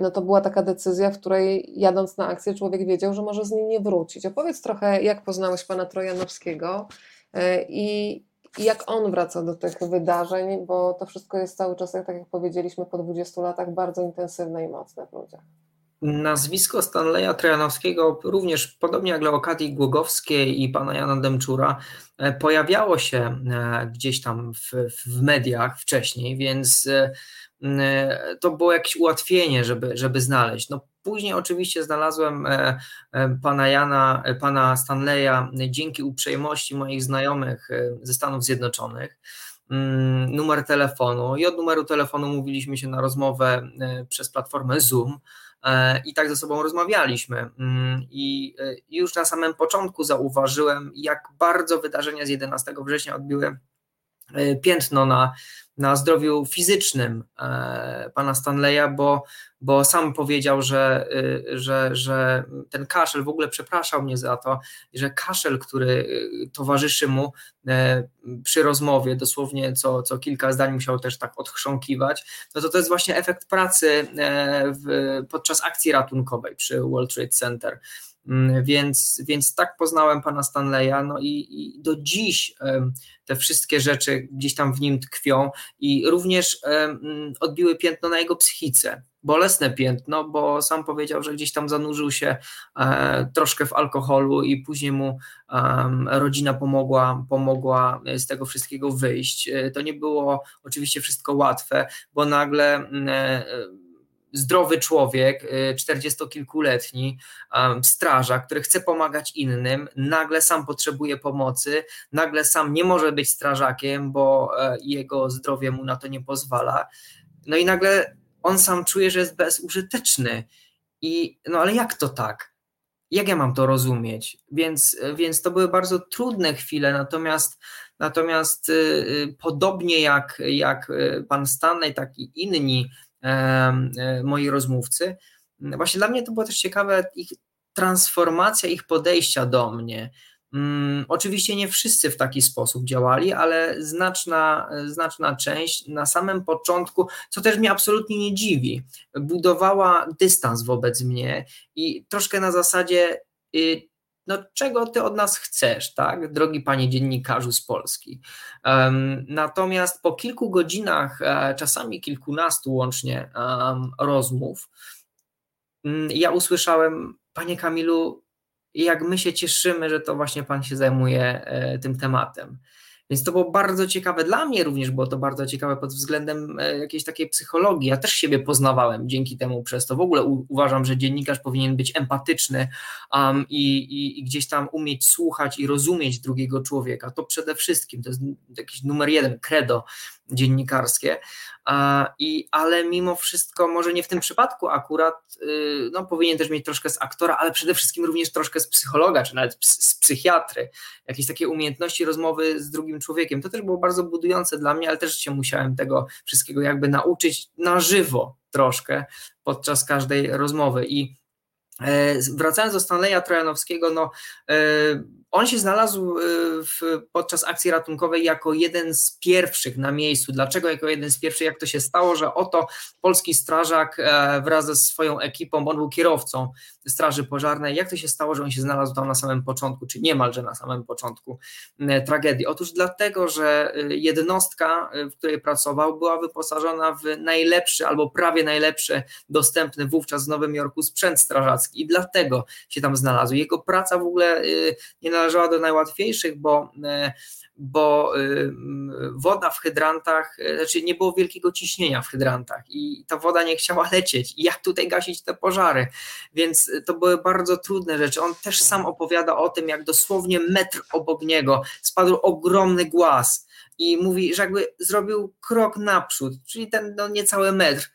no to była taka decyzja, w której jadąc na akcję człowiek wiedział, że może z niej nie wrócić. Opowiedz trochę, jak poznałeś pana Trojanowskiego e, i jak on wraca do tych wydarzeń, bo to wszystko jest cały czas, tak jak powiedzieliśmy, po 20 latach bardzo intensywne i mocne w ludziach. Nazwisko Stanleya Trojanowskiego, również podobnie jak Leokadii Głogowskiej i pana Jana Demczura, e, pojawiało się e, gdzieś tam w, w mediach wcześniej, więc E, to było jakieś ułatwienie, żeby, żeby znaleźć. No później oczywiście znalazłem pana Jana, pana Stanleya dzięki uprzejmości moich znajomych ze Stanów Zjednoczonych mm, numer telefonu i od numeru telefonu mówiliśmy się na rozmowę przez platformę Zoom i tak ze sobą rozmawialiśmy. Mm, I już na samym początku zauważyłem, jak bardzo wydarzenia z 11 września odbiły piętno na, na zdrowiu fizycznym e, pana Stanleya, bo, bo sam powiedział, że, y, że, że ten kaszel, w ogóle przepraszał mnie za to, że kaszel, który y, towarzyszy mu e, przy rozmowie, dosłownie co, co kilka zdań musiał też tak odchrząkiwać, no to to jest właśnie efekt pracy e, w, podczas akcji ratunkowej przy World Trade Center. Mm, więc, więc tak poznałem pana Stanleya, no i, i, do dziś te wszystkie rzeczy gdzieś tam w nim tkwią i również odbiły piętno na jego psychice. Bolesne piętno, bo sam powiedział, że gdzieś tam zanurzył się e, troszkę w alkoholu i później mu rodzina pomogła, pomogła z tego wszystkiego wyjść. E, to nie było oczywiście wszystko łatwe, bo nagle e, zdrowy człowiek, y, czterdziestokilkuletni, strażak, który chce pomagać innym, nagle sam potrzebuje pomocy, nagle sam nie może być strażakiem, bo e, jego zdrowie mu na to nie pozwala. No i nagle on sam czuje, że jest bezużyteczny. I no ale jak to tak? Jak ja mam to rozumieć? Więc, więc to były bardzo trudne chwile, natomiast Natomiast y, y, podobnie jak, jak pan Stanley, tak i inni moi rozmówcy. Właśnie dla mnie to było też ciekawe, ich transformacja ich podejścia do mnie. Um, oczywiście nie wszyscy w taki sposób działali, ale znaczna, znaczna część na samym początku, co też mnie absolutnie nie dziwi, budowała dystans wobec mnie i troszkę na zasadzie y, no czego ty od nas chcesz, tak, drogi panie dziennikarzu z Polski. Um, natomiast po kilku godzinach, e, czasami kilkunastu łącznie rozmów, um, ja usłyszałem, panie Kamilu, jak my się cieszymy, że to właśnie pan się zajmuje e, tym tematem. Więc to było bardzo ciekawe dla mnie również, było to bardzo ciekawe pod względem e, jakiejś takiej psychologii. Ja też siebie poznawałem dzięki temu przez to. W ogóle u, uważam, że dziennikarz powinien być empatyczny um, i, i, i, gdzieś tam umieć słuchać i rozumieć drugiego człowieka. To przede wszystkim, to jest jakiś numer jeden, credo dziennikarskie. I, ale mimo wszystko, może nie w tym przypadku akurat, y, no, powinien też mieć troszkę z aktora, ale przede wszystkim również troszkę z psychologa, czy nawet z psychiatry, jakieś takie umiejętności rozmowy z drugim człowiekiem. To też było bardzo budujące dla mnie, ale też się musiałem tego wszystkiego jakby nauczyć na żywo troszkę podczas każdej rozmowy. I e, wracając do Stanleya Trojanowskiego, no e, on się znalazł y, w, podczas akcji ratunkowej jako jeden z pierwszych na miejscu. Dlaczego jako jeden z pierwszych? Jak to się stało, że oto polski strażak e, wraz ze swoją ekipą, on był kierowcą Straży Pożarnej, jak to się stało, że on się znalazł tam na samym początku, czy niemalże na samym początku tragedii? Otóż dlatego, że y, jednostka, y, w której pracował, była wyposażona w najlepszy albo prawie najlepszy dostępny wówczas w Nowym Jorku sprzęt strażacki i dlatego się tam znalazł. Jego praca w ogóle nie należała do najłatwiejszych, bo, e, bo y, woda w hydrantach, e, znaczy nie było wielkiego ciśnienia w hydrantach i ta woda nie chciała lecieć. I jak tutaj gasić te pożary? Więc to były bardzo trudne rzeczy. On też sam opowiada o tym, jak dosłownie metr obok niego spadł ogromny głaz i mówi, że jakby zrobił krok naprzód, czyli ten no, niecały metr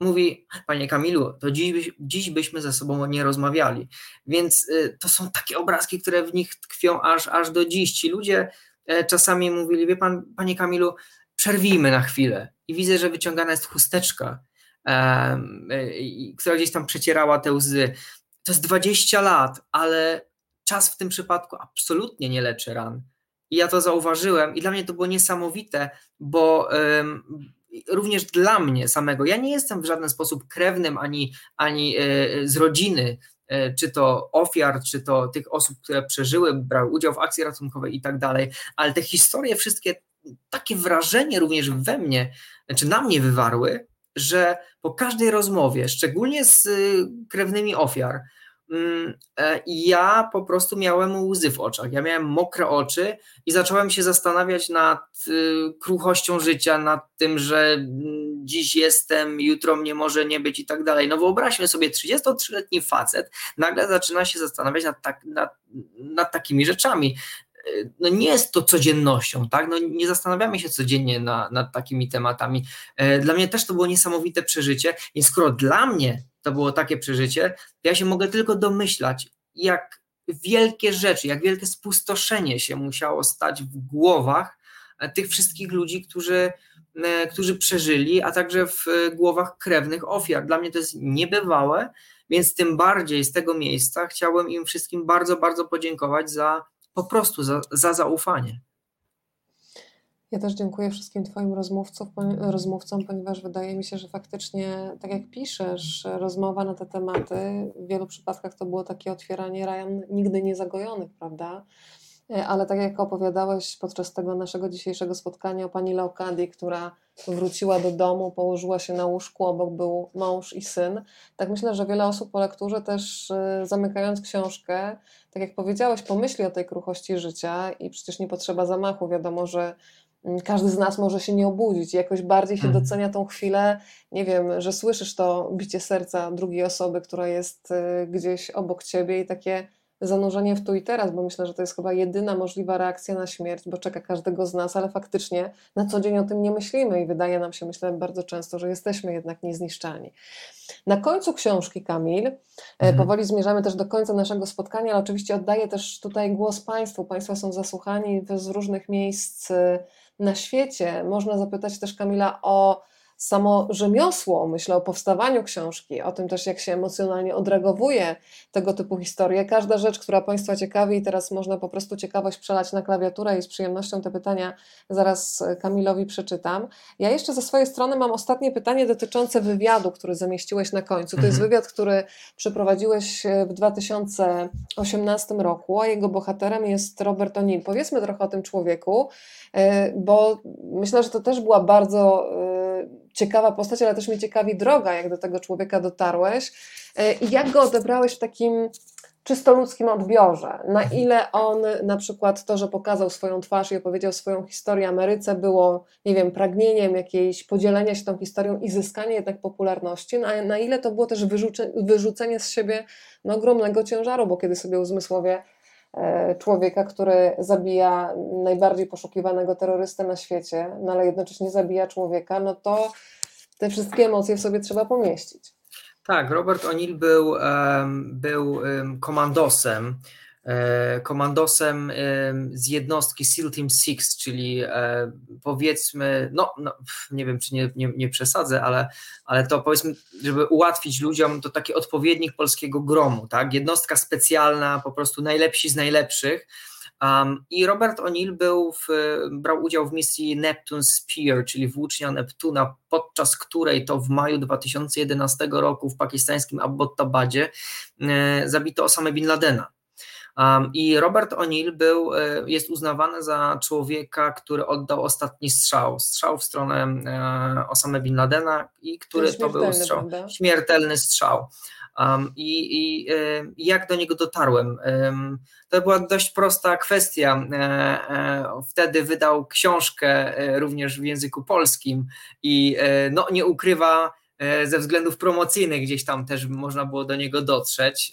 mówi, panie Kamilu, to dziś, dziś byśmy ze sobą nie rozmawiali. Więc y, to są takie obrazki, które w nich tkwią aż, aż do dziś. Ci ludzie e, czasami mówili, wie pan, panie Kamilu, przerwijmy na chwilę. I widzę, że wyciągana jest chusteczka, e, która gdzieś tam przecierała te łzy. To jest 20 lat, ale czas w tym przypadku absolutnie nie leczy ran. I ja to zauważyłem, i dla mnie to było niesamowite, bo również dla mnie samego. Ja nie jestem w żaden sposób krewnym ani, ani e, z rodziny, e, czy to ofiar, czy to tych osób, które przeżyły, brały udział w akcji ratunkowej i tak dalej, ale te historie wszystkie takie wrażenie również we mnie, znaczy na mnie wywarły, że po każdej rozmowie, szczególnie z y, krewnymi ofiar, e, ja po prostu miałem łzy w oczach. Ja miałem mokre oczy i zacząłem się zastanawiać nad y, kruchością życia, nad tym, że mm, dziś jestem, jutro mnie może nie być i tak dalej. No wyobraźmy sobie, 33-letni facet nagle zaczyna się zastanawiać nad, tak, nad, nad takimi rzeczami y, no nie jest to codziennością, tak? No nie zastanawiamy się codziennie na, nad takimi tematami. E, dla mnie też to było niesamowite przeżycie, więc skoro dla mnie to było takie przeżycie, ja się mogę tylko domyślać, jak wielkie rzeczy, jak wielkie spustoszenie się musiało stać w głowach e, tych wszystkich ludzi, którzy, e, którzy przeżyli, a także w głowach krewnych ofiar. Dla mnie to jest niebywałe, więc tym bardziej z tego miejsca chciałbym im wszystkim bardzo, bardzo podziękować za po prostu za, za zaufanie. Ja też dziękuję wszystkim Twoim rozmówcom, rozmówcom, ponieważ wydaje mi się, że faktycznie, tak jak piszesz, rozmowa na te tematy, w wielu przypadkach to było takie otwieranie rajan nigdy nie zagojonych, prawda? E, ale tak jak opowiadałeś podczas tego naszego dzisiejszego spotkania o pani Leokadii, która wróciła do domu, położyła się na łóżku, obok był mąż i syn, tak myślę, że wiele osób po lekturze też e, zamykając książkę, tak jak powiedziałeś, pomyśli o tej kruchości życia i przecież nie potrzeba zamachu. Wiadomo, że każdy z nas może się nie obudzić. Jakoś bardziej się mhm. docenia tą chwilę, nie wiem, że słyszysz to bicie serca drugiej osoby, która jest y, gdzieś obok ciebie i takie zanurzenie w tu i teraz, bo myślę, że to jest chyba jedyna możliwa reakcja na śmierć, bo czeka każdego z nas, ale faktycznie na co dzień o tym nie myślimy i wydaje nam się, myślę bardzo często, że jesteśmy jednak niezniszczalni. Na końcu książki, Kamil, e, mhm. powoli zmierzamy też do końca naszego spotkania, ale oczywiście oddaję też tutaj głos Państwu. Państwo są zasłuchani z różnych miejsc y, na świecie. Można zapytać też Kamila o samo rzemiosło, myślę o powstawaniu książki, o tym też, jak się emocjonalnie odreagowuje tego typu historie. Każda rzecz, która Państwa ciekawi, i teraz można po prostu ciekawość przelać na klawiaturę i z przyjemnością te pytania zaraz Kamilowi przeczytam. Ja jeszcze ze swojej strony mam ostatnie pytanie dotyczące wywiadu, który zamieściłeś na końcu. To jest mhm. wywiad, który przeprowadziłeś w 2018 roku, a jego bohaterem jest Robert O'Neill. Powiedzmy trochę o tym człowieku, e, bo myślę, że to też była bardzo e, ciekawa postać, ale też mnie ciekawi droga, jak do tego człowieka dotarłeś. E, i jak go odebrałeś w takim czysto ludzkim odbiorze. Na ile on na przykład to, że pokazał swoją twarz i opowiedział swoją historię Ameryce było, nie wiem, pragnieniem jakiejś podzielenia się tą historią i zyskania jednak popularności, na, na ile to było też wyrzucenie z siebie no, ogromnego ciężaru, bo kiedy sobie uzmysłowie człowieka, który zabija najbardziej poszukiwanego terrorystę na świecie, no ale jednocześnie zabija człowieka, no to te wszystkie emocje w sobie trzeba pomieścić. Tak, Robert O'Neill był, był komandosem, e, komandosem z jednostki SEAL Team 6, czyli e, powiedzmy, no, no nie wiem, czy nie, nie, nie, przesadzę, ale, ale to powiedzmy, żeby ułatwić ludziom, to taki odpowiednik polskiego gromu, tak? Jednostka specjalna, po prostu najlepsi z najlepszych. Um, I Robert O'Neill był w, brał udział w misji Neptune Spear, czyli włócznia Neptuna, podczas której to w maju 2011 roku w pakistańskim Abbottabadzie e, zabito Osama Bin Ladena. I Robert O'Neill był, e, jest uznawany za człowieka, który oddał ostatni strzał, strzał w stronę e, Osama Bin Ladena i który to był strzał, prawda? śmiertelny strzał. Um, i, i, jak do niego dotarłem? Um, to była dość prosta kwestia. E, e, wtedy wydał książkę e, również w języku polskim i no, nie ukrywa ze względów promocyjnych gdzieś tam też można było do niego dotrzeć,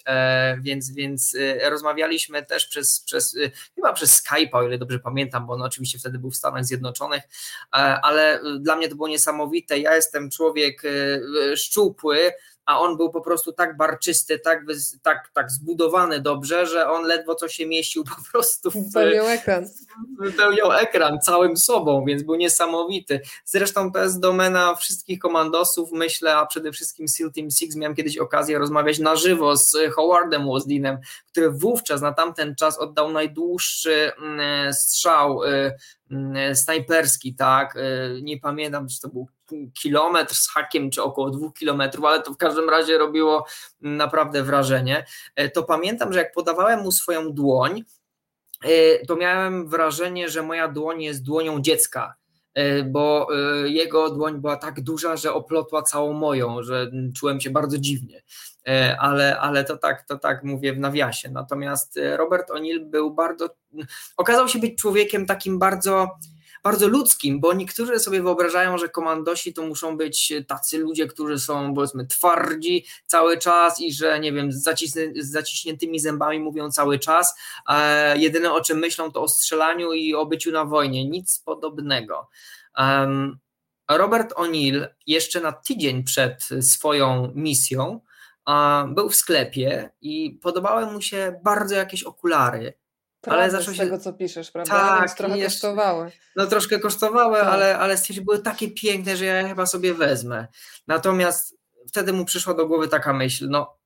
więc, więc rozmawialiśmy też przez, przez chyba przez Skype'a, o ile dobrze pamiętam, bo on oczywiście wtedy był w Stanach Zjednoczonych, ale dla mnie to było niesamowite. Ja jestem człowiek szczupły, a on był po prostu tak barczysty, tak, tak, tak zbudowany dobrze, że on ledwo co się mieścił po prostu w, wypełniał ekran. Wypełniał ekran całym sobą, więc był niesamowity. Zresztą to jest domena wszystkich komandosów, myślę, a przede wszystkim SEAL Team Six. Miałem kiedyś okazję rozmawiać na żywo z Howardem Woslinem, który wówczas na tamten czas oddał najdłuższy mm, strzał y, mm, snajperski, tak, y, nie pamiętam, czy to był kilometr z hakiem, czy około dwóch kilometrów, ale to w każdym razie robiło naprawdę wrażenie. E, to pamiętam, że jak podawałem mu swoją dłoń, e, to miałem wrażenie, że moja dłoń jest dłonią dziecka e, bo jego dłoń była tak duża, że oplotła całą moją, że czułem się bardzo dziwnie. Ale, ale to tak, to tak mówię w nawiasie. Natomiast Robert O'Neill był bardzo, okazał się być człowiekiem takim bardzo bardzo ludzkim, bo niektórzy sobie wyobrażają, że komandosi to muszą być tacy ludzie, którzy są powiedzmy twardzi cały czas i że nie wiem, z, z zaciśniętymi zębami mówią cały czas. E, jedyne o czym myślą to o strzelaniu i o byciu na wojnie. Nic podobnego. Um, Robert O'Neill jeszcze na tydzień przed swoją misją był w sklepie i podobały mu się bardzo jakieś okulary ale zaczął się... z tego, co piszesz, prawda? Tak, Więc trochę jeszcze, kosztowały. No troszkę kosztowały, tak. ale, ale stwierdził, były takie piękne, że ja chyba sobie wezmę. Natomiast wtedy mu przyszła do głowy taka myśl, no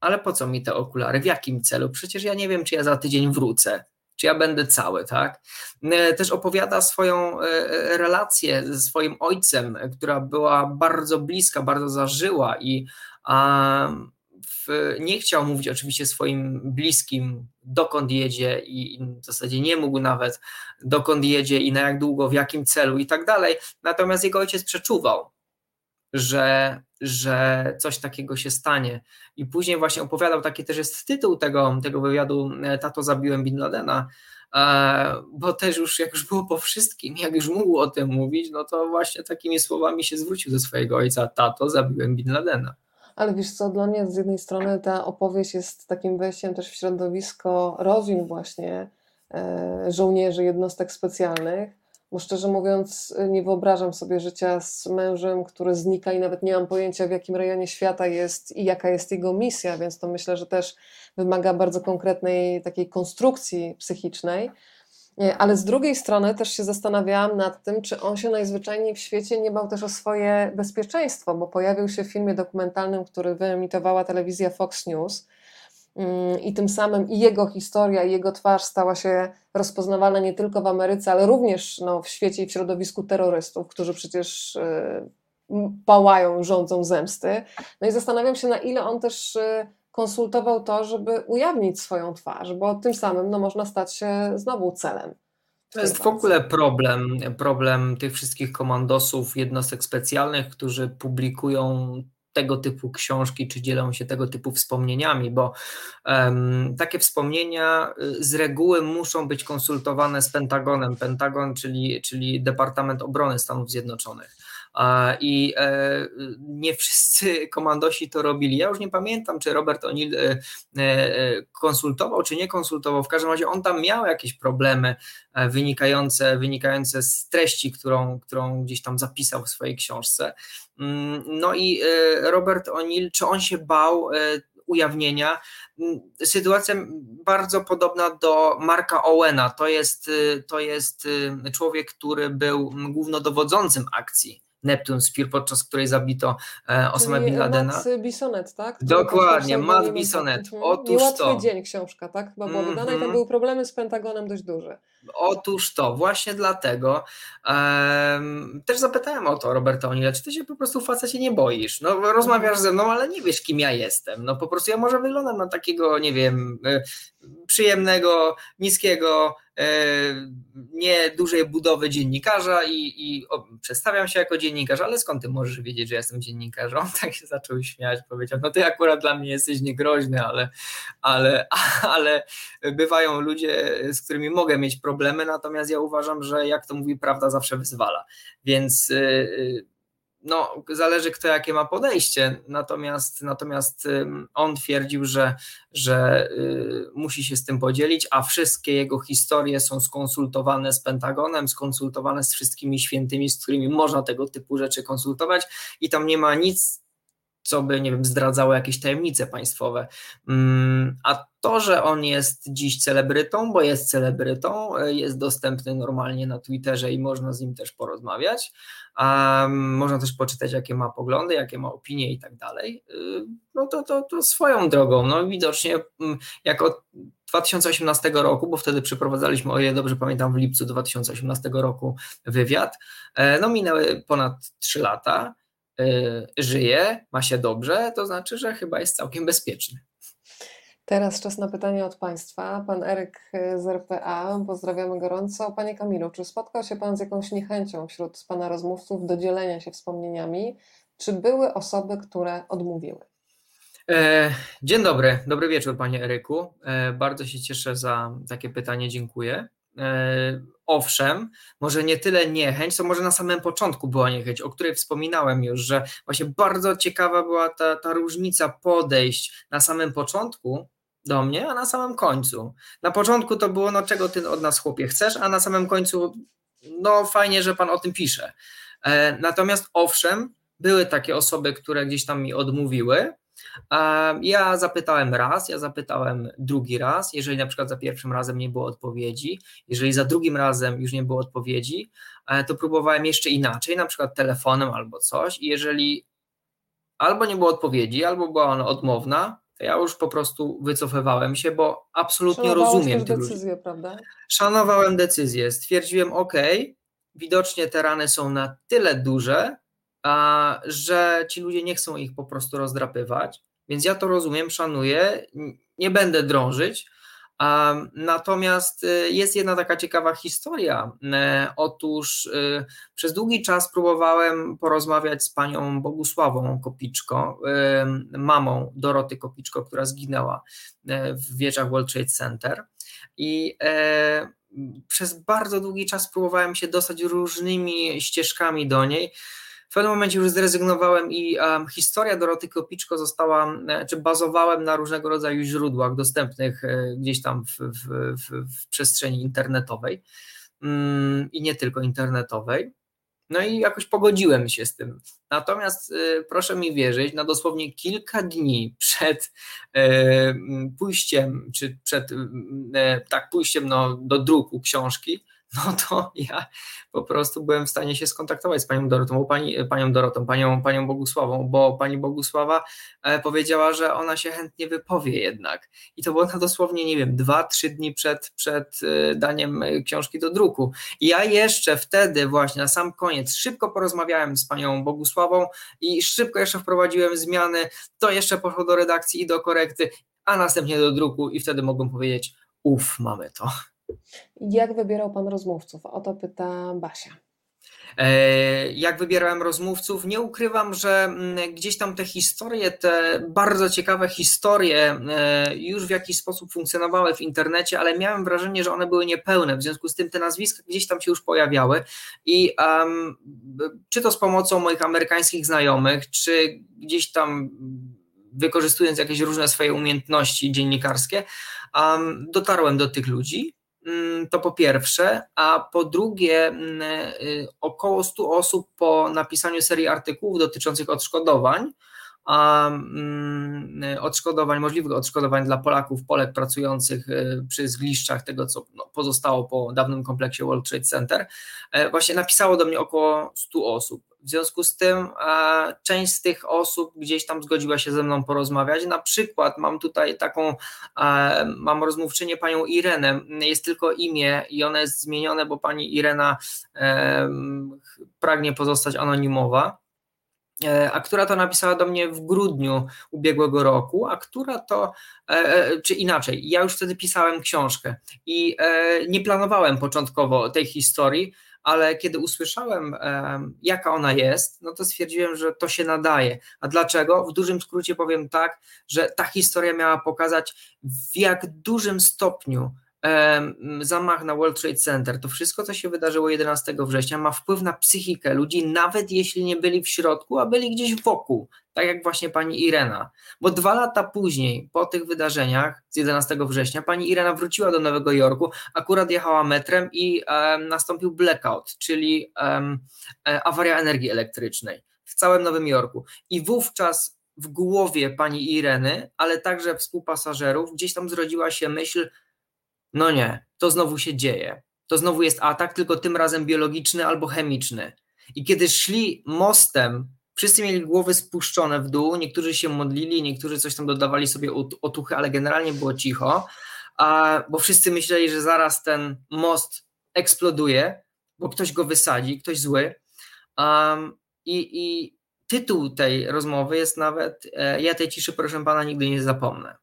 ale po co mi te okulary, w jakim celu? Przecież ja nie wiem, czy ja za tydzień wrócę, czy ja będę cały, tak? E, też opowiada swoją e, e, relację ze swoim ojcem, która była bardzo bliska, bardzo zażyła i um, nie chciał mówić oczywiście swoim bliskim, dokąd jedzie i w zasadzie nie mógł nawet, dokąd jedzie i na jak długo, w jakim celu i tak dalej. Natomiast jego ojciec przeczuwał, że, że coś takiego się stanie. I później właśnie opowiadał, taki też jest tytuł tego, tego wywiadu, e, Tato zabiłem Bin Ladena, e, bo też już jak już było po wszystkim, jak już mógł o tym mówić, no to właśnie takimi słowami się zwrócił do swojego ojca, tato zabiłem Bin Ladena. Ale wiesz co, dla mnie z jednej strony ta opowieść jest takim wejściem też w środowisko rodzin właśnie e, żołnierzy jednostek specjalnych, bo szczerze mówiąc nie wyobrażam sobie życia z mężem, który znika i nawet nie mam pojęcia w jakim rejonie świata jest i jaka jest jego misja, więc to myślę, że też wymaga bardzo konkretnej takiej konstrukcji psychicznej. Ale z drugiej strony też się zastanawiałam nad tym, czy on się najzwyczajniej w świecie nie bał też o swoje bezpieczeństwo, bo pojawił się w filmie dokumentalnym, który wyemitowała telewizja Fox News. Mm, I tym samym i jego historia, i jego twarz stała się rozpoznawalna nie tylko w Ameryce, ale również no, w świecie i w środowisku terrorystów, którzy przecież y, pałają, rządzą zemsty. No i zastanawiam się, na ile on też y, konsultował to, żeby ujawnić swoją twarz, bo tym samym no, można stać się znowu celem. To jest w ogóle problem, problem tych wszystkich komandosów, jednostek specjalnych, którzy publikują tego typu książki, czy dzielą się tego typu wspomnieniami, bo um, takie wspomnienia y, z reguły muszą być konsultowane z Pentagonem. Pentagon, czyli, czyli Departament Obrony Stanów Zjednoczonych. I nie wszyscy komandosi to robili. Ja już nie pamiętam, czy Robert O'Neill konsultował, czy nie konsultował. W każdym razie on tam miał jakieś problemy wynikające, wynikające z treści, którą, którą gdzieś tam zapisał w swojej książce. Mm, no i Robert O'Neill, czy on się bał ujawnienia. Mm, sytuacja bardzo podobna do Marka Owena. To jest, to jest człowiek, który był głównodowodzącym akcji. Neptune Spear, podczas której zabito e, Osama Bin Ladena. Matt Bisonet, tak? Który Dokładnie, Matt Bisonet. Otóż Niełatwy to. dzień książka, tak? Chyba była mm -hmm. wydana i tam Mhm. były problemy z Pentagonem dość duże. Otóż to, właśnie dlatego um, też zapytałem o to Roberta O'Neilla, czy ty się po prostu w facecie nie boisz? No rozmawiasz ze mną, ale nie wiesz kim ja jestem. No po prostu ja może wyglądam na takiego, nie wiem, e, przyjemnego, niskiego, nie dużej budowy dziennikarza i, i o, przedstawiam się jako dziennikarz, ale skąd ty możesz wiedzieć, że jestem dziennikarzem? On tak się zaczął śmiać, powiedział, no ty akurat dla mnie jesteś niegroźny, ale, ale, ale bywają ludzie, z którymi mogę mieć problemy, natomiast ja uważam, że jak to mówi prawda zawsze wyzwala, więc no, zależy kto jakie ma podejście, natomiast, natomiast on twierdził, że, że musi się z tym podzielić, a wszystkie jego historie są skonsultowane z Pentagonem, skonsultowane z wszystkimi świętymi, z którymi można tego typu rzeczy konsultować. I tam nie ma nic co by, nie wiem, zdradzało jakieś tajemnice państwowe. A to, że on jest dziś celebrytą, bo jest celebrytą, jest dostępny normalnie na Twitterze i można z nim też porozmawiać. można też poczytać, jakie ma poglądy, jakie ma opinie i tak dalej. No to, to, to swoją drogą. No widocznie jak od 2018 roku, bo wtedy przeprowadzaliśmy, o ile dobrze pamiętam, w lipcu 2018 roku wywiad, no minęły ponad 3 lata żyje, ma się dobrze, to znaczy, że chyba jest całkiem bezpieczny. Teraz czas na pytanie od Państwa. Pan Eryk z RPA, pozdrawiamy gorąco. Panie Kamilu, czy spotkał się Pan z jakąś niechęcią wśród Pana rozmówców do dzielenia się wspomnieniami? Czy były osoby, które odmówiły? Dzień dobry, dobry wieczór Panie Eryku. Bardzo się cieszę za takie pytanie, dziękuję owszem, może nie tyle niechęć, co może na samym początku była niechęć, o której wspominałem już, że właśnie bardzo ciekawa była ta, ta różnica podejść na samym początku do mnie, a na samym końcu. Na początku to było, no czego ty od nas chłopie chcesz, a na samym końcu, no fajnie, że pan o tym pisze. Natomiast owszem, były takie osoby, które gdzieś tam mi odmówiły, ja zapytałem raz, ja zapytałem drugi raz. Jeżeli na przykład za pierwszym razem nie było odpowiedzi, jeżeli za drugim razem już nie było odpowiedzi, e, to próbowałem jeszcze inaczej, na przykład telefonem albo coś. I jeżeli albo nie było odpowiedzi, albo była ona odmowna, to ja już po prostu wycofywałem się, bo absolutnie rozumiem tych decyzję, prawda? Szanowałem decyzję. Stwierdziłem, ok, widocznie te rany są na tyle duże, że ci ludzie nie chcą ich po prostu rozdrapywać, więc ja to rozumiem, szanuję, nie będę drążyć. Natomiast y, jest jedna taka ciekawa historia. E, otóż y, przez długi czas próbowałem porozmawiać z panią Bogusławą Kopiczko, y, mamą Doroty Kopiczko, która zginęła w wieżach World Trade Center. I e, przez bardzo długi czas próbowałem się dostać różnymi ścieżkami do niej. W pewnym momencie już zrezygnowałem i um, historia Doroty Kopiczko została, czy bazowałem na różnego rodzaju źródłach dostępnych e, gdzieś tam w, w, w, w przestrzeni internetowej um, i nie tylko internetowej. No i jakoś pogodziłem się z tym. Natomiast y, proszę mi wierzyć, na dosłownie kilka dni przed y, pójściem, czy przed y, tak pójściem no, do druku książki, no to ja po prostu byłem w stanie się skontaktować z panią Dorotą, pani, panią Dorotą, panią, panią Bogusławą, bo pani Bogusława e, powiedziała, że ona się chętnie wypowie jednak. I to było na dosłownie, nie wiem, dwa, trzy dni przed, przed e, daniem książki do druku. I ja jeszcze wtedy właśnie na sam koniec szybko porozmawiałem z panią Bogusławą i szybko jeszcze wprowadziłem zmiany, to jeszcze poszło do redakcji i do korekty, a następnie do druku i wtedy mogłem powiedzieć, uff, mamy to. Jak wybierał Pan rozmówców? O to pyta Basia. E, jak wybierałem rozmówców, nie ukrywam, że mm, gdzieś tam te historie, te bardzo ciekawe historie e, już w jakiś sposób funkcjonowały w internecie, ale miałem wrażenie, że one były niepełne. W związku z tym te nazwiska gdzieś tam się już pojawiały i um, czy to z pomocą moich amerykańskich znajomych, czy gdzieś tam wykorzystując jakieś różne swoje umiejętności dziennikarskie, um, dotarłem do tych ludzi to po pierwsze, a po drugie, mm, y, około 100 osób po napisaniu serii artykułów dotyczących odszkodowań, mm, odszkodowań, możliwych odszkodowań dla Polaków, Polek pracujących y, przy zgliszczach tego, co no, pozostało po dawnym kompleksie World Trade Center, e, właśnie napisało do mnie około 100 osób. W związku z tym e, część z tych osób gdzieś tam zgodziła się ze mną porozmawiać. Na przykład mam tutaj taką, e, mam rozmówczynię panią Irenę, jest tylko imię i ona jest zmienione, bo pani Irena e, pragnie pozostać anonimowa a która to napisała do mnie w grudniu ubiegłego roku, a która to, czy inaczej, ja już wtedy pisałem książkę i nie planowałem początkowo tej historii, ale kiedy usłyszałem, jaka ona jest, no to stwierdziłem, że to się nadaje. A dlaczego? W dużym skrócie powiem tak, że ta historia miała pokazać, w jak dużym stopniu zamach na World Trade Center, to wszystko, co się wydarzyło 11 września, ma wpływ na psychikę ludzi, nawet jeśli nie byli w środku, a byli gdzieś wokół, tak jak właśnie pani Irena. Bo dwa lata później, po tych wydarzeniach z 11 września, pani Irena wróciła do Nowego Jorku, akurat jechała metrem i um, nastąpił blackout, czyli um, awaria energii elektrycznej w całym Nowym Jorku. I wówczas w głowie pani Ireny, ale także współpasażerów, gdzieś tam zrodziła się myśl, no nie, to znowu się dzieje. To znowu jest atak, tylko tym razem biologiczny albo chemiczny. I kiedy szli mostem, wszyscy mieli głowy spuszczone w dół, niektórzy się modlili, niektórzy coś tam dodawali sobie otuchy, ale generalnie było cicho, bo wszyscy myśleli, że zaraz ten most eksploduje, bo ktoś go wysadzi, ktoś zły. I, I tytuł tej rozmowy jest nawet e, Ja tej ciszy, proszę pana, nigdy nie zapomnę.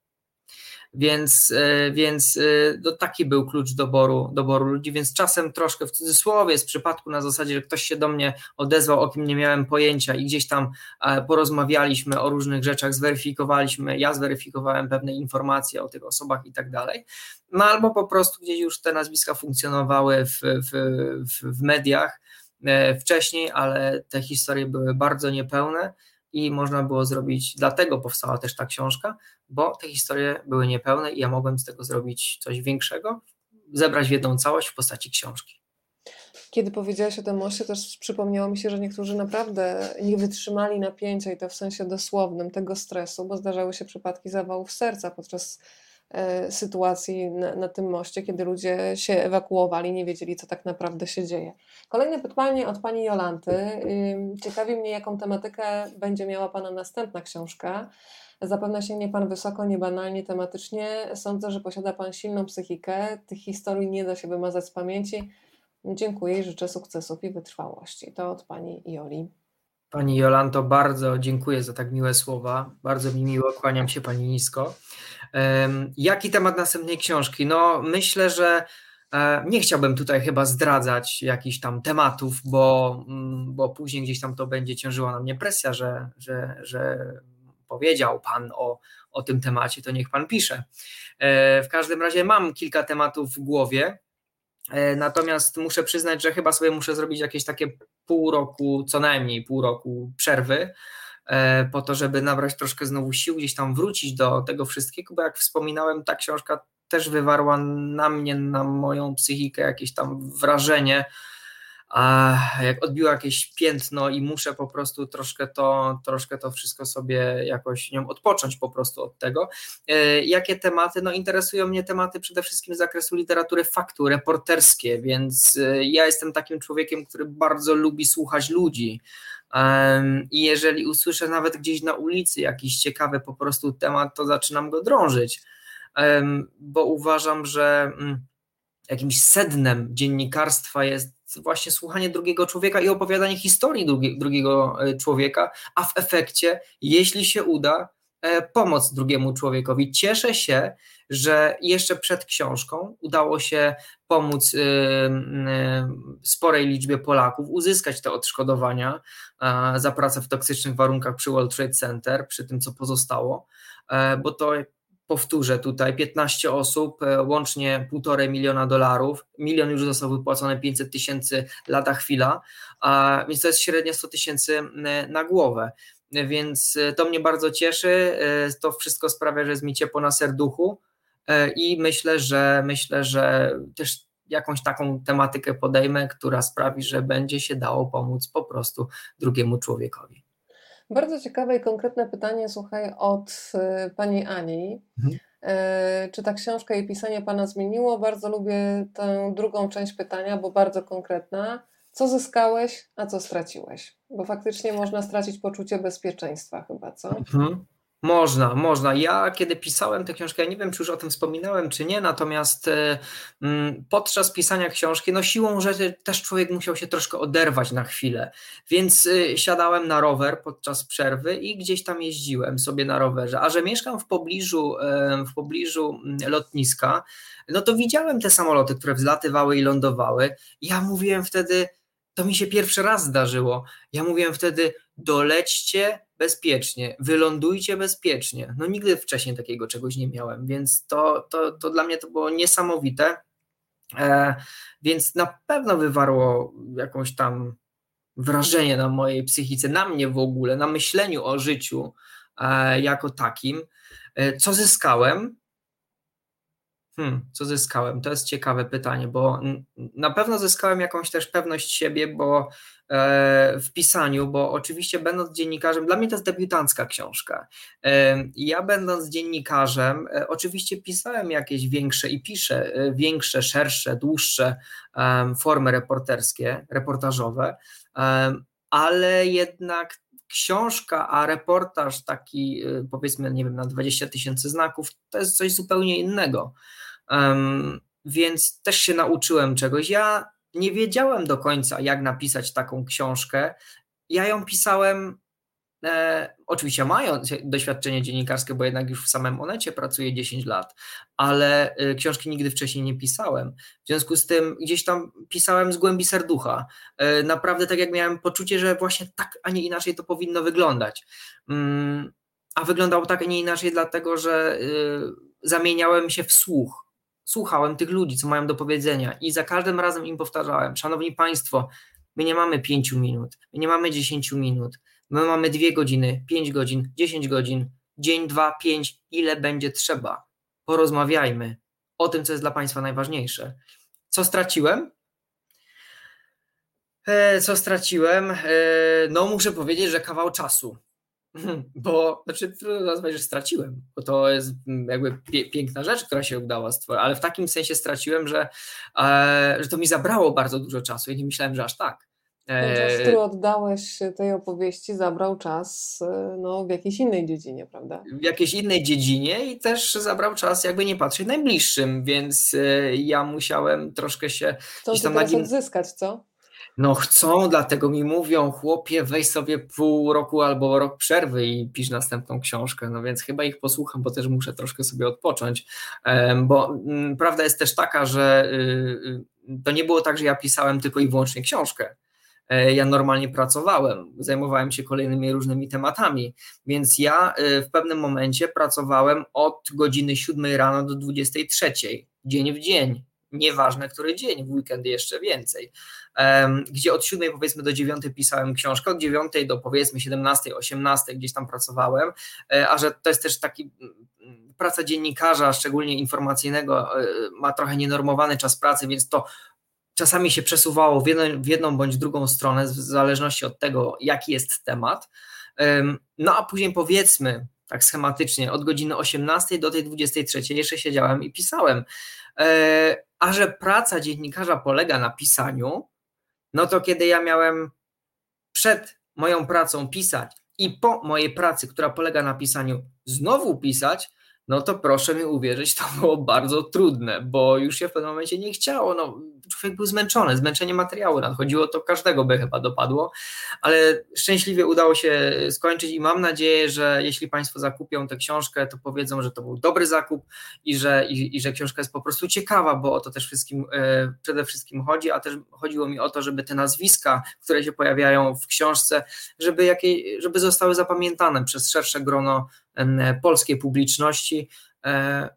Więc, e, więc e, no, taki był klucz doboru, doboru ludzi, więc czasem troszkę w cudzysłowie, z przypadku na zasadzie, że ktoś się do mnie odezwał, o kim nie miałem pojęcia i gdzieś tam e, porozmawialiśmy o różnych rzeczach, zweryfikowaliśmy, ja zweryfikowałem pewne informacje o tych osobach i tak dalej, no albo po prostu gdzieś już te nazwiska funkcjonowały w, w, w, w mediach wcześniej, ale te historie były bardzo niepełne i można było zrobić, dlatego powstała też ta książka, bo te historie były niepełne i ja mogłem z tego zrobić coś większego, zebrać w jedną całość w postaci książki. Kiedy powiedziałaś o tym moście, też przypomniało mi się, że niektórzy naprawdę nie wytrzymali napięcia i to w sensie dosłownym tego stresu, bo zdarzały się przypadki zawałów serca podczas sytuacji na, na, tym moście, kiedy ludzie się ewakuowali, nie wiedzieli, co tak naprawdę się dzieje. Kolejne pytanie od pani Jolanty. Ciekawi mnie, jaką tematykę będzie miała pana następna książka. Zapewne sięgnie Pan wysoko, niebanalnie, tematycznie. Sądzę, że posiada Pan silną psychikę. Tych historii nie da się wymazać z pamięci. Dziękuję i życzę sukcesów i wytrwałości. To od Pani Joli. Pani Jolanto, bardzo dziękuję za tak miłe słowa. Bardzo mi miło, kłaniam się Pani nisko. Jaki temat następnej książki? No, myślę, że e, nie chciałbym tutaj chyba zdradzać jakichś tam tematów, bo, mm, bo później gdzieś tam to będzie ciążyła na mnie presja, że, że, że powiedział Pan o, o tym temacie, to niech Pan pisze. E, w każdym razie mam kilka tematów w głowie, natomiast muszę przyznać, że chyba sobie muszę zrobić jakieś takie pół roku, co najmniej pół roku przerwy, e, po to, żeby nabrać troszkę znowu sił, gdzieś tam wrócić do tego wszystkiego, bo jak wspominałem, ta książka też wywarła na mnie, na moją psychikę jakieś tam wrażenie, a jak odbiło jakieś piętno i muszę po prostu troszkę to, troszkę to wszystko sobie jakoś wiem, odpocząć po prostu od tego. E, jakie tematy? No interesują mnie tematy przede wszystkim z zakresu literatury faktu, reporterskie, więc e, ja jestem takim człowiekiem, który bardzo lubi słuchać ludzi. I jeżeli usłyszę nawet gdzieś na ulicy jakiś ciekawy po prostu temat, to zaczynam go drążyć, bo uważam, że mm, jakimś sednem dziennikarstwa jest właśnie słuchanie drugiego człowieka i opowiadanie historii drugi, drugiego e, człowieka, a w efekcie, jeśli się uda, e, pomoc drugiemu człowiekowi. Cieszę się, że jeszcze przed książką udało się pomóc y, sporej liczbie Polaków uzyskać te odszkodowania za pracę w toksycznych warunkach przy World Trade Center, przy tym co pozostało, e, bo to powtórzę tutaj, 15 osób, e, łącznie 1,5 miliona dolarów, milion już został wypłacony, 500 tysięcy lada chwila, więc to jest średnio 100 tysięcy na głowę więc to mnie bardzo cieszy. To wszystko sprawia, że jest mi ciepło na serduchu. E, i myślę, że myślę, że też jakąś taką tematykę podejmę, która sprawi, że będzie się dało pomóc po prostu drugiemu człowiekowi. Bardzo ciekawe i konkretne pytanie, słuchaj, od e, pani Ani. Mhm. E, czy ta książka i pisanie pana zmieniło? Bardzo lubię tę drugą część pytania, bo bardzo konkretna. Co zyskałeś, a co straciłeś? Bo faktycznie można stracić poczucie bezpieczeństwa, chyba, co? Mhm. Można, można. Ja kiedy pisałem tę książkę, ja nie wiem, czy już o tym wspominałem, czy nie, natomiast e, mm, podczas pisania książki, no siłą rzeczy też człowiek musiał się troszkę oderwać na chwilę, więc e, siadałem na rower podczas przerwy i gdzieś tam jeździłem sobie na rowerze. A że mieszkam w pobliżu, w pobliżu mm, lotniska, no to widziałem te samoloty, które wzlatywały i lądowały. Ja mówiłem wtedy, to mi się pierwszy raz zdarzyło. Ja mówiłem wtedy, dolećcie bezpiecznie, wylądujcie bezpiecznie. No nigdy wcześniej takiego czegoś nie miałem, więc to, to, to dla mnie to było niesamowite. E, więc na pewno wywarło jakąś tam wrażenie na mojej psychice, na mnie w ogóle, na myśleniu o życiu e, jako takim. E, co zyskałem? Hmm, co zyskałem? To jest ciekawe pytanie, bo na pewno zyskałem jakąś też pewność siebie, bo e, w pisaniu, bo oczywiście będąc dziennikarzem, dla mnie to jest debiutancka książka. E, ja będąc dziennikarzem, e, oczywiście pisałem jakieś większe i piszę większe, szersze, dłuższe formy reporterskie, reportażowe, ale jednak książka, a reportaż taki powiedzmy, nie wiem, na 20 tysięcy znaków, to jest coś zupełnie innego. Um, więc też się nauczyłem czegoś. Ja nie wiedziałem do końca, jak napisać taką książkę. Ja ją pisałem, e, oczywiście mając doświadczenie dziennikarskie, bo jednak już w samym Onecie pracuję 10 lat, ale e, książki nigdy wcześniej nie pisałem. W związku z tym gdzieś tam pisałem z głębi serducha. E, naprawdę tak jak miałem poczucie, że właśnie tak, a nie inaczej to powinno wyglądać. Mm, a wyglądało tak, a nie inaczej, dlatego że y, zamieniałem się w słuch słuchałem tych ludzi, co mają do powiedzenia i za każdym razem im powtarzałem, szanowni państwo, my nie mamy pięciu minut, my nie mamy dziesięciu minut, my mamy dwie godziny, pięć godzin, dziesięć godzin, dzień, dwa, pięć, ile będzie trzeba. Porozmawiajmy o tym, co jest dla państwa najważniejsze. Co straciłem? E, co straciłem? E, no, muszę powiedzieć, że kawał czasu bo znaczy trudno nazwać, że straciłem, bo to jest mm, jakby pie, piękna rzecz, która się udała stworzyć, ale w takim sensie straciłem, że, e, że to mi zabrało bardzo dużo czasu i nie myślałem, że aż tak. Ten czas, e, który oddałeś tej opowieści, zabrał czas e, no, w jakiejś innej dziedzinie, prawda? W jakiejś innej dziedzinie i też zabrał czas, jakby nie patrzeć, najbliższym, więc e, ja musiałem troszkę się. Chcą tam nagim... odzyskać, co? No chcą, dlatego mi mówią, chłopie, weź sobie pół roku albo rok przerwy i pisz następną książkę. No więc chyba ich posłucham, bo też muszę troszkę sobie odpocząć. Bo mm, prawda jest też taka, że y, y, to nie było tak, że ja pisałem tylko i wyłącznie książkę. E, ja normalnie pracowałem, zajmowałem się kolejnymi różnymi tematami, więc ja y, w pewnym momencie pracowałem od godziny 7 rano do 23, dzień w dzień nieważne który dzień, w weekendy jeszcze więcej, gdzie od 7 powiedzmy do 9 pisałem książkę, od 9 do powiedzmy 17, 18 gdzieś tam pracowałem, e, a że to jest też taki praca dziennikarza, szczególnie informacyjnego, e, ma trochę nienormowany czas pracy, więc to czasami się przesuwało w jedną, w jedną bądź drugą stronę, w zależności od tego, jaki jest temat. No a później powiedzmy, tak schematycznie, od godziny 18 do tej 23 jeszcze siedziałem i pisałem. E, a że praca dziennikarza polega na pisaniu, no to kiedy ja miałem przed moją pracą pisać i po mojej pracy, która polega na pisaniu, znowu pisać, no to proszę mi uwierzyć, to było bardzo trudne, bo już się w pewnym momencie nie chciało. No, człowiek był zmęczony, zmęczenie materiału nadchodziło, to każdego by chyba dopadło, ale szczęśliwie udało się skończyć i mam nadzieję, że jeśli Państwo zakupią tę książkę, to powiedzą, że to był dobry zakup i że, i, i że książka jest po prostu ciekawa, bo o to też wszystkim, e, przede wszystkim chodzi, a też chodziło mi o to, żeby te nazwiska, które się pojawiają w książce, żeby, jakiej, żeby zostały zapamiętane przez szersze grono polskiej publiczności, e,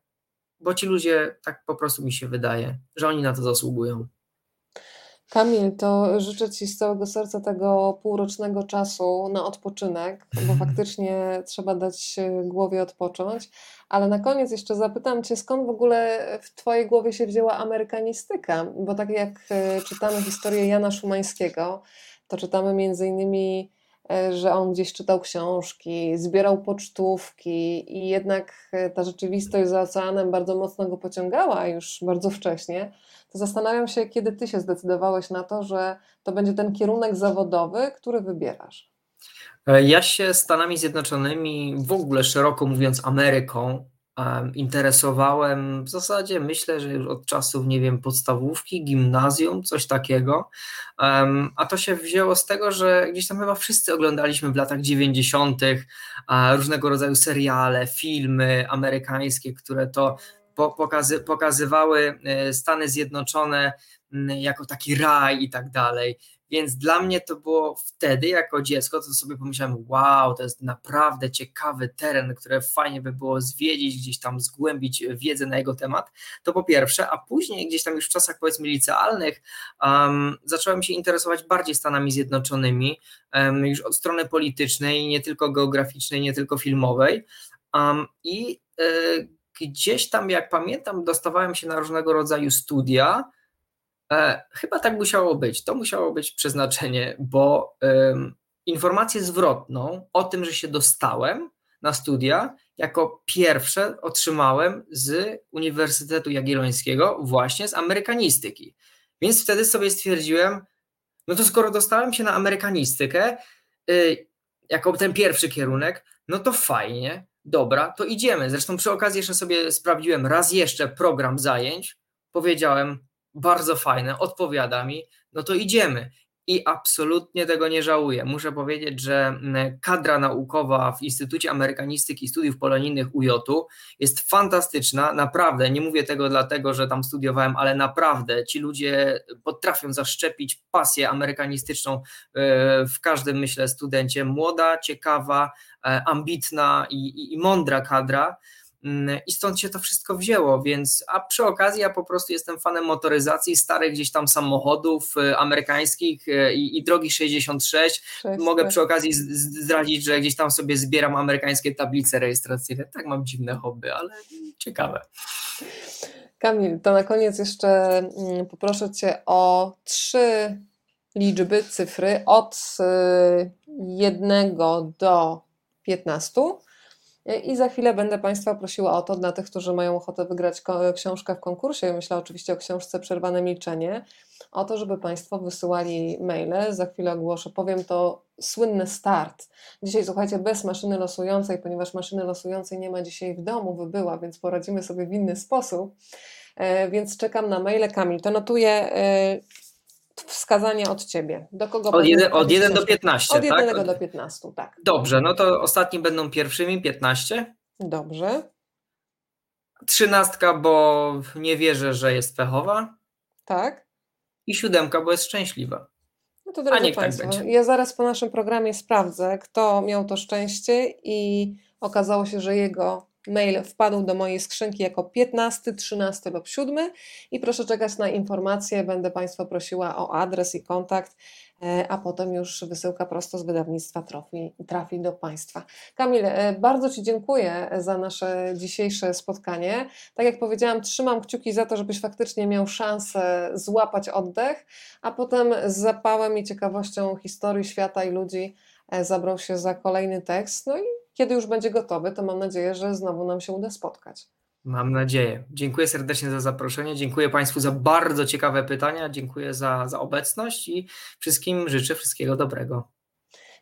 bo ci ludzie, tak po prostu mi się wydaje, że oni na to zasługują. Kamil, to życzę Ci z całego serca tego półrocznego czasu na odpoczynek, bo faktycznie trzeba dać głowie odpocząć. Ale na koniec jeszcze zapytam Cię, skąd w ogóle w Twojej głowie się wzięła amerykanistyka? Bo tak jak e, czytamy historię Jana Szumańskiego, to czytamy między innymi że on gdzieś czytał książki, zbierał pocztówki i jednak e, ta rzeczywistość za oceanem bardzo mocno go pociągała już bardzo wcześnie, to zastanawiam się, kiedy ty się zdecydowałeś na to, że to będzie ten kierunek zawodowy, który wybierasz. E, ja się Stanami Zjednoczonymi, w ogóle szeroko mówiąc Ameryką, interesowałem w zasadzie myślę, że już od czasów, nie wiem, podstawówki, gimnazjum, coś takiego. A to się wzięło z tego, że gdzieś tam chyba wszyscy oglądaliśmy w latach 90. różnego rodzaju seriale, filmy amerykańskie, które to pokazy, pokazywały e, Stany Zjednoczone jako taki raj i tak dalej. Więc dla mnie to było wtedy, jako dziecko, to sobie pomyślałem, wow, to jest naprawdę ciekawy teren, który fajnie by było zwiedzić, gdzieś tam zgłębić wiedzę na jego temat. To po pierwsze, a później gdzieś tam już w czasach powiedzmy licealnych um, zacząłem się interesować bardziej Stanami Zjednoczonymi, um, już od strony politycznej, nie tylko geograficznej, nie tylko filmowej. Um, I y, gdzieś tam, jak pamiętam, dostawałem się na różnego rodzaju studia, chyba tak musiało być. To musiało być przeznaczenie, bo um, informację zwrotną o tym, że się dostałem na studia, jako pierwsze otrzymałem z Uniwersytetu Jagiellońskiego, właśnie z amerykanistyki. Więc wtedy sobie stwierdziłem, no to skoro dostałem się na amerykanistykę, y, jako ten pierwszy kierunek, no to fajnie, dobra, to idziemy. Zresztą przy okazji jeszcze sobie sprawdziłem raz jeszcze program zajęć. Powiedziałem, bardzo fajne, odpowiada mi, no to idziemy. I absolutnie tego nie żałuję. Muszę powiedzieć, że mm, kadra naukowa w Instytucie Amerykanistyki i Studiów Polonijnych UJ-u jest fantastyczna. Naprawdę, nie mówię tego dlatego, że tam studiowałem, ale naprawdę ci ludzie potrafią zaszczepić pasję amerykanistyczną e, w każdym, myślę, studencie. Młoda, ciekawa, e, ambitna i, i, i mądra kadra. Mm, i stąd się to wszystko wzięło, więc a przy okazji ja po prostu jestem fanem motoryzacji, starych gdzieś tam samochodów y, amerykańskich y, i, i drogi 66. Mogę przy okazji zdradzić, że gdzieś tam sobie zbieram amerykańskie tablice rejestracyjne. Tak mam dziwne hobby, ale ciekawe. Kamil, to na koniec jeszcze mm, poproszę Cię o trzy liczby, cyfry od y, jednego do 15 i za chwilę będę Państwa prosiła o to dla tych, którzy mają ochotę wygrać książkę w konkursie. Myślę oczywiście o książce Przerwane Milczenie. O to, żeby Państwo wysyłali maile. Za chwilę ogłoszę. Powiem to słynny start. Dzisiaj słuchajcie, bez maszyny losującej, ponieważ maszyny losującej nie ma dzisiaj w domu, wybyła, więc poradzimy sobie w inny sposób. E, więc czekam na maile. Kamil, to notuję e, wskazania od Ciebie. Do kogo od, jeden, od 1 do 15, Od 1 tak? do 15, tak. Dobrze, no to ostatni będą pierwszymi, 15. Dobrze. Trzynastka, bo nie wierzę, że jest pechowa. Tak. I siódemka, bo jest szczęśliwa. No to drodzy tak Państwo, tak ja zaraz po naszym programie sprawdzę, kto miał to szczęście i okazało się, że jego mail wpadł do mojej skrzynki jako 15, 13 lub 7 i proszę czekać na informacje. Będę Państwa prosiła o adres i kontakt, e, a potem już wysyłka prosto z wydawnictwa trafi, trafi do Państwa. Kamil, e, bardzo Ci dziękuję za nasze dzisiejsze spotkanie. Tak jak powiedziałam, trzymam kciuki za to, żebyś faktycznie miał szansę złapać oddech, a potem z zapałem i ciekawością historii świata i ludzi e, zabrał się za kolejny tekst. No i kiedy już będzie gotowy, to mam nadzieję, że znowu nam się uda spotkać. Mam nadzieję. Dziękuję serdecznie za zaproszenie. Dziękuję Państwu za bardzo ciekawe pytania. Dziękuję za, za obecność i wszystkim życzę wszystkiego dobrego.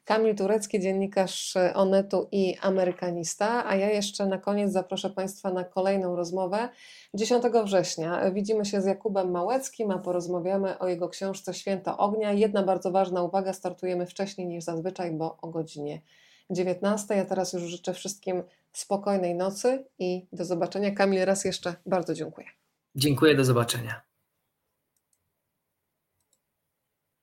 Kamil Turecki, dziennikarz Onetu i amerykanista, a ja jeszcze na koniec zaproszę Państwa na kolejną rozmowę 10 września. Widzimy się z Jakubem Małeckim, a porozmawiamy o jego książce Święto Ognia. Jedna bardzo ważna uwaga, startujemy wcześniej niż zazwyczaj, bo o godzinie 19. Ja teraz już życzę wszystkim spokojnej nocy i do zobaczenia. Kamil, raz jeszcze bardzo dziękuję. Dziękuję, do zobaczenia.